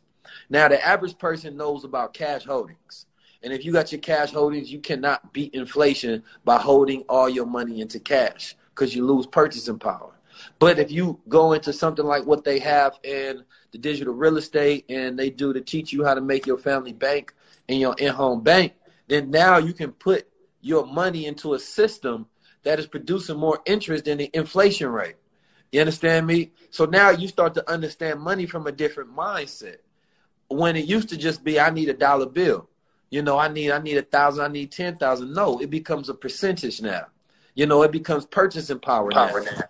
Now, the average person knows about cash holdings. And if you got your cash holdings, you cannot beat inflation by holding all your money into cash because you lose purchasing power. But if you go into something like what they have in the digital real estate and they do to teach you how to make your family bank and your in-home bank, then now you can put your money into a system that is producing more interest than the inflation rate. You understand me? So now you start to understand money from a different mindset. When it used to just be, I need a dollar bill. You know, I need I need a thousand, I need ten thousand. No, it becomes a percentage now. You know, it becomes purchasing power, power now. now.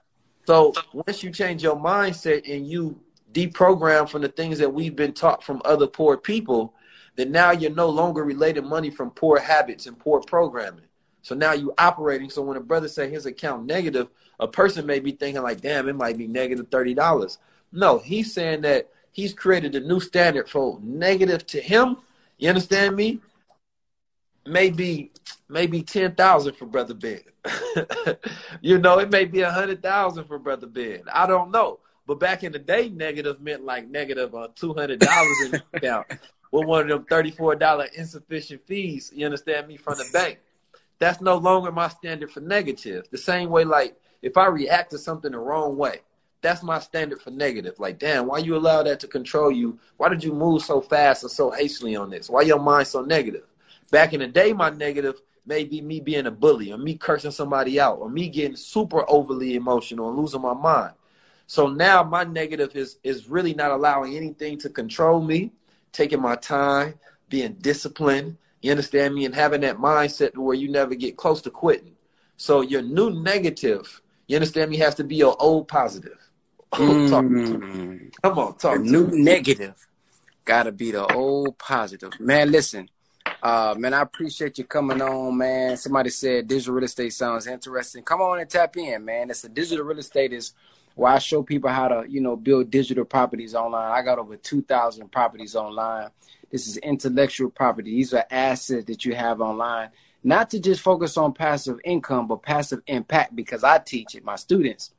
So once you change your mindset and you deprogram from the things that we've been taught from other poor people, then now you're no longer related money from poor habits and poor programming. So now you're operating. So when a brother say his account negative, a person may be thinking like, damn, it might be negative thirty dollars. No, he's saying that he's created a new standard for negative to him. You understand me? Maybe maybe ten thousand for brother Ben. you know, it may be a hundred thousand for brother Ben. I don't know. But back in the day, negative meant like negative uh, two hundred dollars in the account with one of them thirty-four dollar insufficient fees. You understand me from the bank. That's no longer my standard for negative. The same way, like if I react to something the wrong way, that's my standard for negative. Like, damn, why you allow that to control you? Why did you move so fast and so hastily on this? Why your mind so negative? Back in the day, my negative may be me being a bully or me cursing somebody out or me getting super overly emotional and losing my mind. So now my negative is is really not allowing anything to control me, taking my time, being disciplined, you understand me, and having that mindset to where you never get close to quitting. So your new negative, you understand me, has to be your old positive. Mm. Come on, talk. The new me. negative gotta be the old positive. Man, listen, uh, man, I appreciate you coming on, man. Somebody said digital real estate sounds interesting. Come on and tap in, man. It's a digital real estate is where I show people how to, you know, build digital properties online. I got over 2,000 properties online. This is intellectual property. These are assets that you have online. Not to just focus on passive income, but passive impact because I teach it, my students.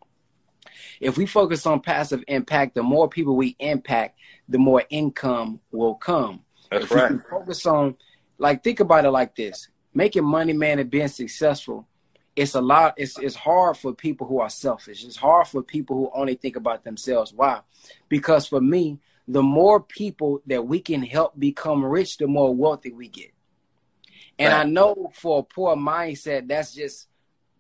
If we focus on passive impact, the more people we impact, the more income will come. That's if right. focus on like think about it like this making money man and being successful it's a lot it's it's hard for people who are selfish. It's hard for people who only think about themselves. Why? Because for me the more people that we can help become rich the more wealthy we get. And right. i know for a poor mindset that's just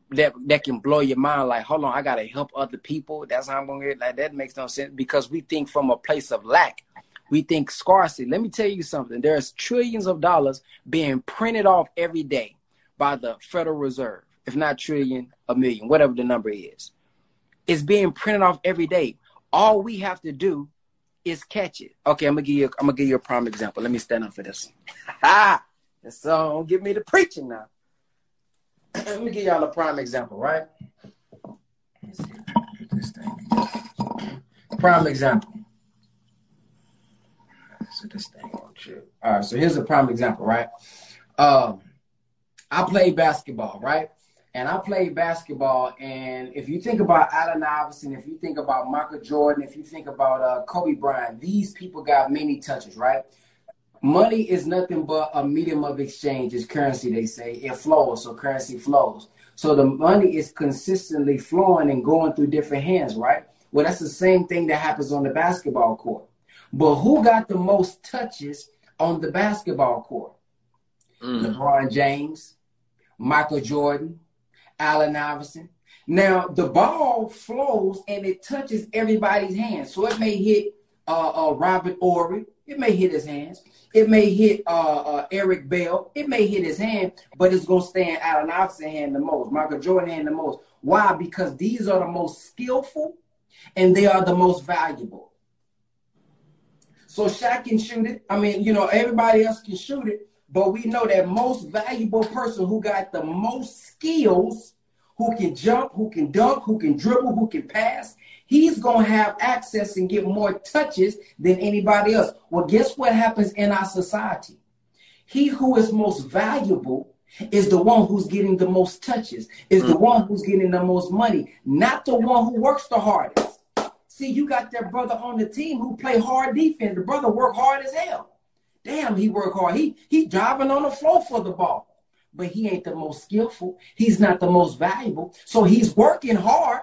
that that can blow your mind. Like hold on i gotta help other people. That's how i'm gonna get like that makes no sense. Because we think from a place of lack. We think scarcity. Let me tell you something. There's trillions of dollars being printed off every day by the Federal Reserve, if not trillion, a million, whatever the number is. It's being printed off every day. All we have to do is catch it. Okay, I'm gonna give you. I'm gonna give you a prime example. Let me stand up for this. Ha! So don't give me the preaching now. Let me give y'all a prime example, right? Prime example so this thing won't. All right, so here's a prime example, right? Um, I played basketball, right? And I played basketball, and if you think about Allen Iverson, if you think about Michael Jordan, if you think about uh, Kobe Bryant, these people got many touches, right? Money is nothing but a medium of exchange. It's currency, they say. It flows, so currency flows. So the money is consistently flowing and going through different hands, right? Well, that's the same thing that happens on the basketball court. But who got the most touches on the basketball court? Mm. LeBron James, Michael Jordan, Allen Iverson. Now the ball flows and it touches everybody's hands. So it may hit uh, uh, Robert Horry, It may hit his hands. It may hit uh, uh, Eric Bell. It may hit his hand, but it's gonna stand Allen Iverson hand the most, Michael Jordan hand the most. Why? Because these are the most skillful and they are the most valuable. So Shaq can shoot it. I mean, you know, everybody else can shoot it, but we know that most valuable person who got the most skills, who can jump, who can dunk, who can dribble, who can pass, he's going to have access and get more touches than anybody else. Well, guess what happens in our society? He who is most valuable is the one who's getting the most touches, is mm-hmm. the one who's getting the most money, not the one who works the hardest. See, you got that brother on the team who play hard defense. The brother work hard as hell. Damn, he work hard. He he driving on the floor for the ball. But he ain't the most skillful. He's not the most valuable. So he's working hard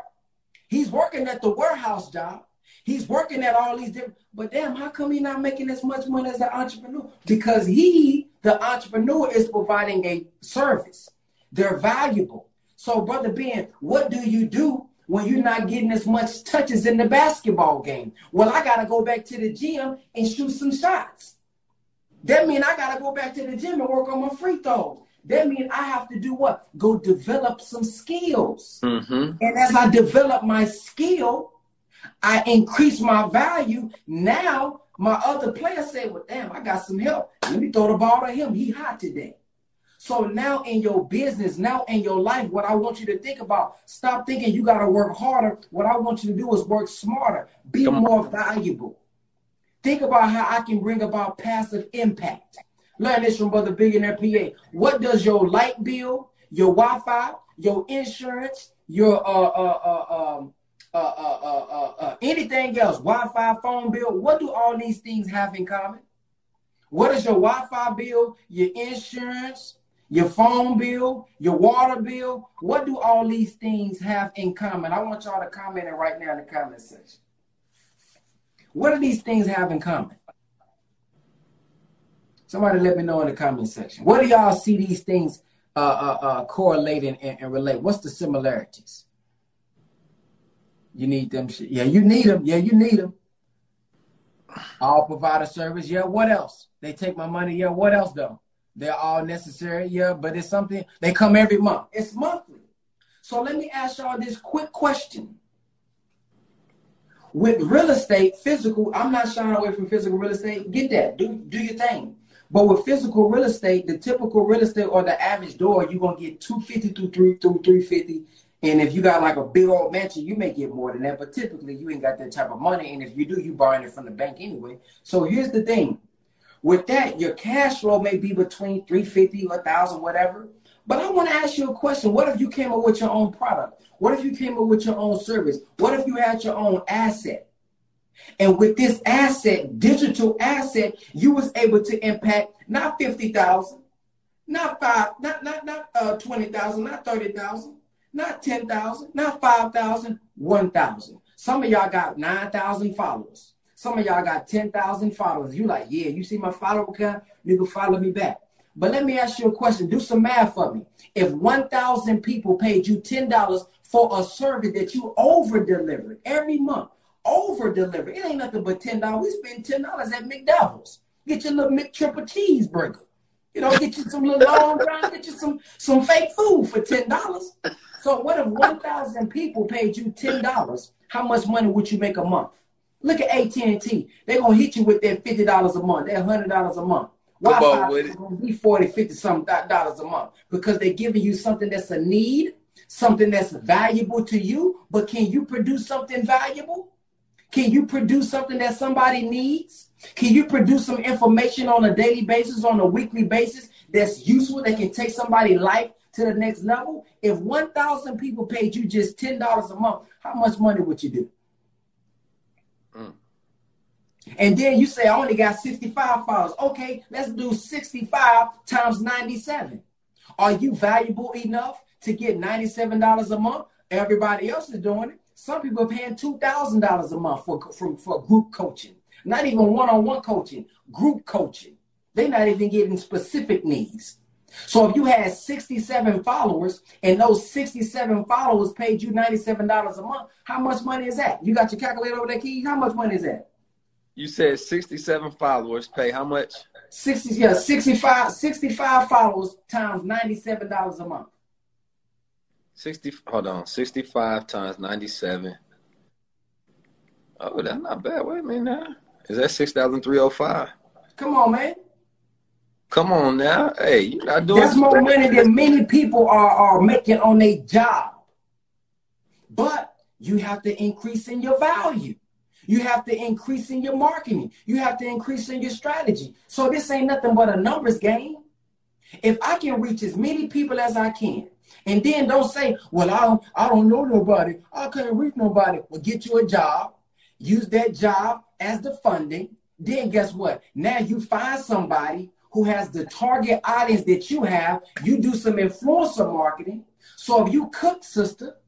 He's working at the warehouse job. He's working at all these different, but damn, how come he's not making as much money as the entrepreneur? Because he, the entrepreneur, is providing a service. They're valuable. So, brother Ben, what do you do when you're not getting as much touches in the basketball game? Well, I gotta go back to the gym and shoot some shots. That means I gotta go back to the gym and work on my free throws. That means I have to do what? Go develop some skills. Mm-hmm. And as I develop my skill, I increase my value. Now my other players say, well, damn, I got some help. Let me throw the ball to him. He hot today. So now in your business, now in your life, what I want you to think about, stop thinking you got to work harder. What I want you to do is work smarter, be more valuable. Think about how I can bring about passive impact. Learn this from Brother Billionaire PA. What does your light bill, your Wi-Fi, your insurance, your uh uh uh um uh uh uh, uh, uh anything else, Wi-Fi, phone bill, what do all these things have in common? What is your Wi-Fi bill, your insurance, your phone bill, your water bill? What do all these things have in common? I want y'all to comment it right now in the comment section. What do these things have in common? Somebody let me know in the comment section. What do y'all see these things uh, uh, uh, correlating and, and, relate? What's the similarities? You need them. Yeah, you need them. Yeah, you need them. All provide a service. Yeah, what else? They take my money. Yeah, what else though? They're all necessary. Yeah, but it's something they come every month. It's monthly. So let me ask y'all this quick question. With real estate, physical, I'm not shying away from physical real estate. Get that. Do do your thing. But with physical real estate, the typical real estate or the average door, you're gonna get 250 through three through 350. And if you got like a big old mansion, you may get more than that. But typically you ain't got that type of money. And if you do, you borrowing it from the bank anyway. So here's the thing. With that, your cash flow may be between 350 or 1,000, whatever. But I want to ask you a question. What if you came up with your own product? What if you came up with your own service? What if you had your own asset? And with this asset, digital asset, you was able to impact not 50,000, not five, not not not uh 20,000, not 30,000, not 10,000, not 5,000, 1,000. Some of y'all got 9,000 followers. Some of y'all got 10,000 followers. You like, yeah, you see my follower count? Nigga, follow me back. But let me ask you a question. Do some math for me. If 1,000 people paid you $10 for a service that you over delivered every month, over deliver. It ain't nothing but ten dollars. We spend ten dollars at McDonald's. Get your little McTriple cheeseburger. You know, get you some little long drive, get you some some fake food for ten dollars. So what if one thousand people paid you ten dollars? How much money would you make a month? Look at AT and T. They're gonna hit you with that fifty dollars a month, that hundred dollars a month. Wi-Fi is gonna be 40, 50 some dollars a month because they're giving you something that's a need, something that's valuable to you. But can you produce something valuable? Can you produce something that somebody needs? Can you produce some information on a daily basis, on a weekly basis that's useful that can take somebody's life to the next level? If 1,000 people paid you just $10 a month, how much money would you do? And then you say, I only got 65 followers. Okay, let's do 65 times 97. Are you valuable enough to get $97 a month? Everybody else is doing it. Some people are paying two thousand dollars a month for, for for group coaching. Not even one-on-one coaching, group coaching. They're not even getting specific needs. So if you had 67 followers and those 67 followers paid you $97 a month, how much money is that? You got your calculator over there, Key? How much money is that? You said 67 followers pay how much? 60, yeah, 65, 65 followers times $97 a month. 60, hold on, 65 times 97. Oh, that's not bad. Wait a minute now. Is that 6,305? Come on, man. Come on now. Hey, you're not doing That's more money than many people are, are making on their job. But you have to increase in your value. You have to increase in your marketing. You have to increase in your strategy. So this ain't nothing but a numbers game. If I can reach as many people as I can, and then don't say, well, I don't, I don't know nobody. I can't reach nobody. Well, get you a job. Use that job as the funding. Then guess what? Now you find somebody who has the target audience that you have. You do some influencer marketing. So if you cook, sister,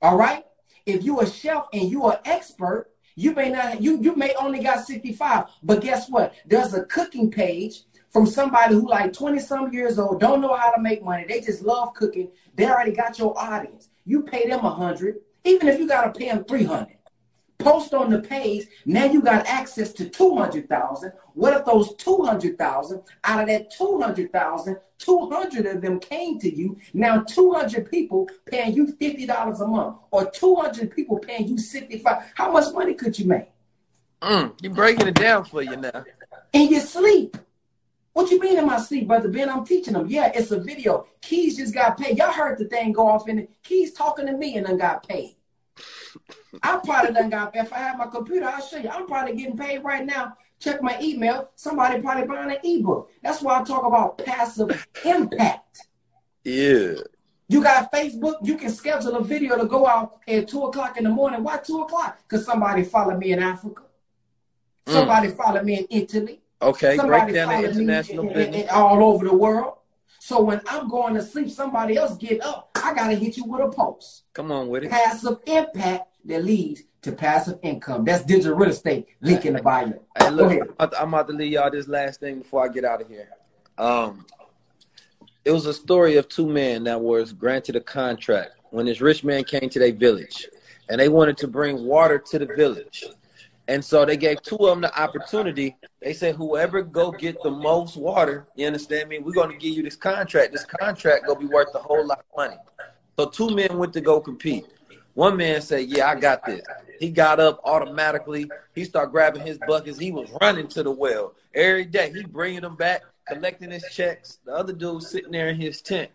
all right, if you a chef and you are expert, you may not you you may only got 65, but guess what? There's a cooking page from somebody who like 20 some years old, don't know how to make money. They just love cooking. They already got your audience. You pay them a hundred, even if you gotta pay them 300 post on the page. Now you got access to 200,000. What if those 200,000 out of that 200,000, 200 of them came to you? Now 200 people paying you $50 a month or 200 people paying you 65. How much money could you make? Mm, you're breaking it down for you now. In your sleep. What you mean in my sleep, brother Ben? I'm teaching them. Yeah, it's a video. Keys just got paid. Y'all heard the thing go off in it. Keys talking to me and then got paid. I probably done got, if I have my computer, I'll show you. I'm probably getting paid right now. Check my email. Somebody probably buying an ebook. That's why I talk about passive impact. Yeah. You got Facebook, you can schedule a video to go out at two o'clock in the morning. Why two o'clock? Because somebody followed me in Africa. Mm. Somebody mm. followed me in Italy. Okay, somebody break down the international in, in, in, all over the world. So when I'm going to sleep, somebody else get up. I gotta hit you with a pulse. Come on with it. Passive impact that leads to passive income. That's digital real estate. Link in the bio. Hey, look, I'm about to leave y'all this last thing before I get out of here. Um, it was a story of two men that was granted a contract when this rich man came to their village, and they wanted to bring water to the village. And so they gave two of them the opportunity. They said, whoever go get the most water, you understand me? We're going to give you this contract. This contract going to be worth a whole lot of money. So two men went to go compete. One man said, yeah, I got this. He got up automatically. He started grabbing his buckets. He was running to the well every day. He bringing them back, collecting his checks. The other dude sitting there in his tent.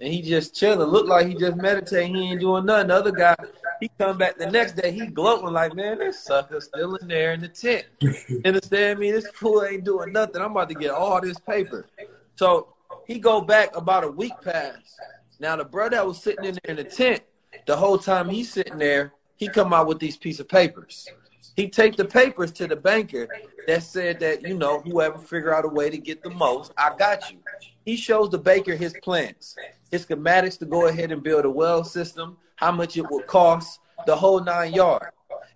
And he just chilling. Looked like he just meditating. He ain't doing nothing. The other guy, he come back the next day. He gloating like, man, this sucker still in there in the tent. Understand me? This fool ain't doing nothing. I'm about to get all this paper. So he go back about a week past. Now the brother that was sitting in there in the tent, the whole time he's sitting there, he come out with these piece of papers. He take the papers to the banker that said that, you know, whoever figure out a way to get the most, I got you. He shows the banker his plans, his schematics to go ahead and build a well system, how much it would cost, the whole nine yards.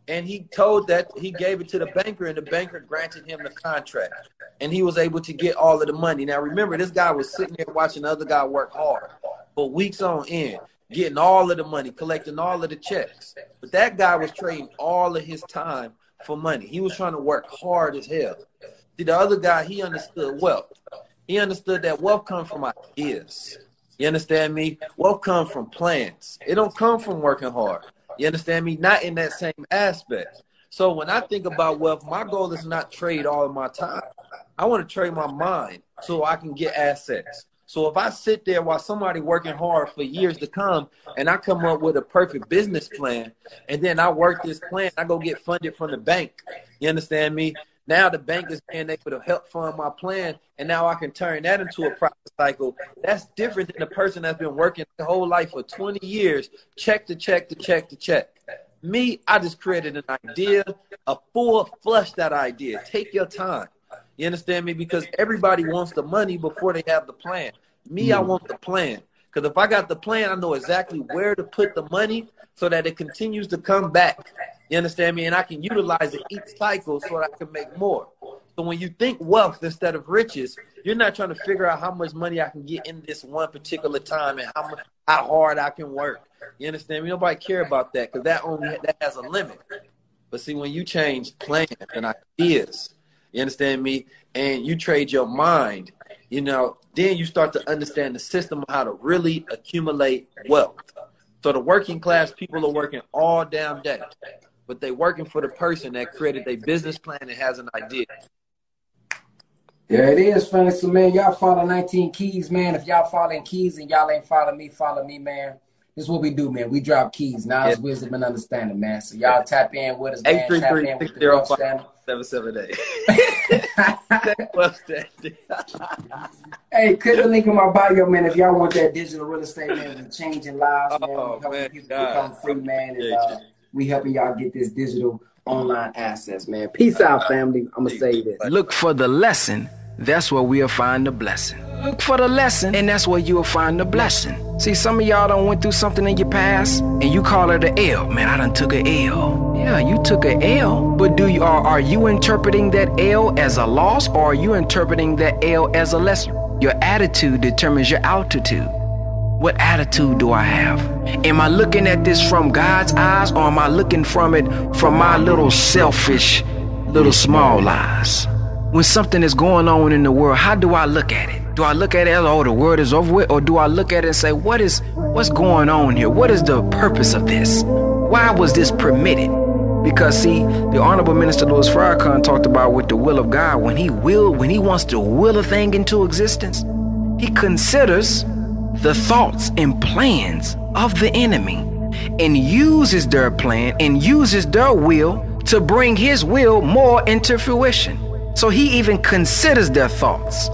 And he told that he gave it to the banker, and the banker granted him the contract. And he was able to get all of the money. Now remember, this guy was sitting there watching the other guy work hard for weeks on end getting all of the money, collecting all of the checks. But that guy was trading all of his time for money. He was trying to work hard as hell. See, the other guy, he understood wealth. He understood that wealth comes from ideas. You understand me? Wealth comes from plans. It don't come from working hard. You understand me? Not in that same aspect. So when I think about wealth, my goal is not trade all of my time. I want to trade my mind so I can get assets. So if I sit there while somebody working hard for years to come and I come up with a perfect business plan and then I work this plan, I go get funded from the bank. You understand me? Now the bank is being able to help fund my plan and now I can turn that into a profit cycle. That's different than the person that's been working the whole life for 20 years, check to check to check to check. Me, I just created an idea, a full flush that idea. Take your time. You understand me? Because everybody wants the money before they have the plan. Me, mm. I want the plan. Because if I got the plan, I know exactly where to put the money so that it continues to come back. You understand me? And I can utilize it each cycle so that I can make more. So when you think wealth instead of riches, you're not trying to figure out how much money I can get in this one particular time and how much, how hard I can work. You understand me? Nobody care about that because that only that has a limit. But see, when you change plans and ideas, you understand me, and you trade your mind, you know, then you start to understand the system of how to really accumulate wealth. So the working class people are working all damn day, but they working for the person that created a business plan and has an idea. Yeah, it is, family. So man, y'all follow 19 keys, man. If y'all following keys and y'all ain't follow me, follow me, man. This is what we do, man. We drop keys, knowledge, yeah. wisdom, and understanding, man. So y'all tap in with us, man. Tap in with the seven seven eight. hey, click the link in my bio, man. If y'all want that digital real estate, man, we changing lives, man. Oh, helping man, people God. become free, man. And, uh, we helping y'all get this digital online assets, man. Peace out, family. I'm gonna say this. Look for the lesson. That's where we'll find the blessing. Look for the lesson, and that's where you'll find the blessing. See, some of y'all done went through something in your past, and you call it an L. Man, I done took a L. Yeah, you took a L, but do you are, are you interpreting that L as a loss, or are you interpreting that L as a lesson? Your attitude determines your altitude. What attitude do I have? Am I looking at this from God's eyes, or am I looking from it from my little selfish, little small eyes? When something is going on in the world, how do I look at it? Do I look at it as, oh, the world is over with? Or do I look at it and say, what is, what's going on here? What is the purpose of this? Why was this permitted? Because see, the Honorable Minister Louis Farrakhan talked about with the will of God, when he will, when he wants to will a thing into existence, he considers the thoughts and plans of the enemy and uses their plan and uses their will to bring his will more into fruition. So he even considers their thoughts.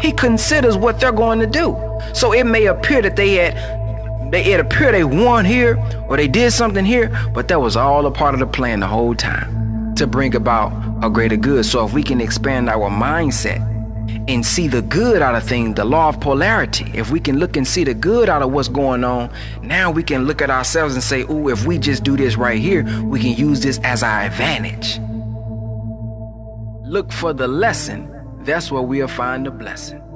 He considers what they're going to do. So it may appear that they had they it appear they won here or they did something here, but that was all a part of the plan the whole time to bring about a greater good. So if we can expand our mindset and see the good out of things, the law of polarity, if we can look and see the good out of what's going on, now we can look at ourselves and say, "Ooh, if we just do this right here, we can use this as our advantage." Look for the lesson that's where we'll find the blessing.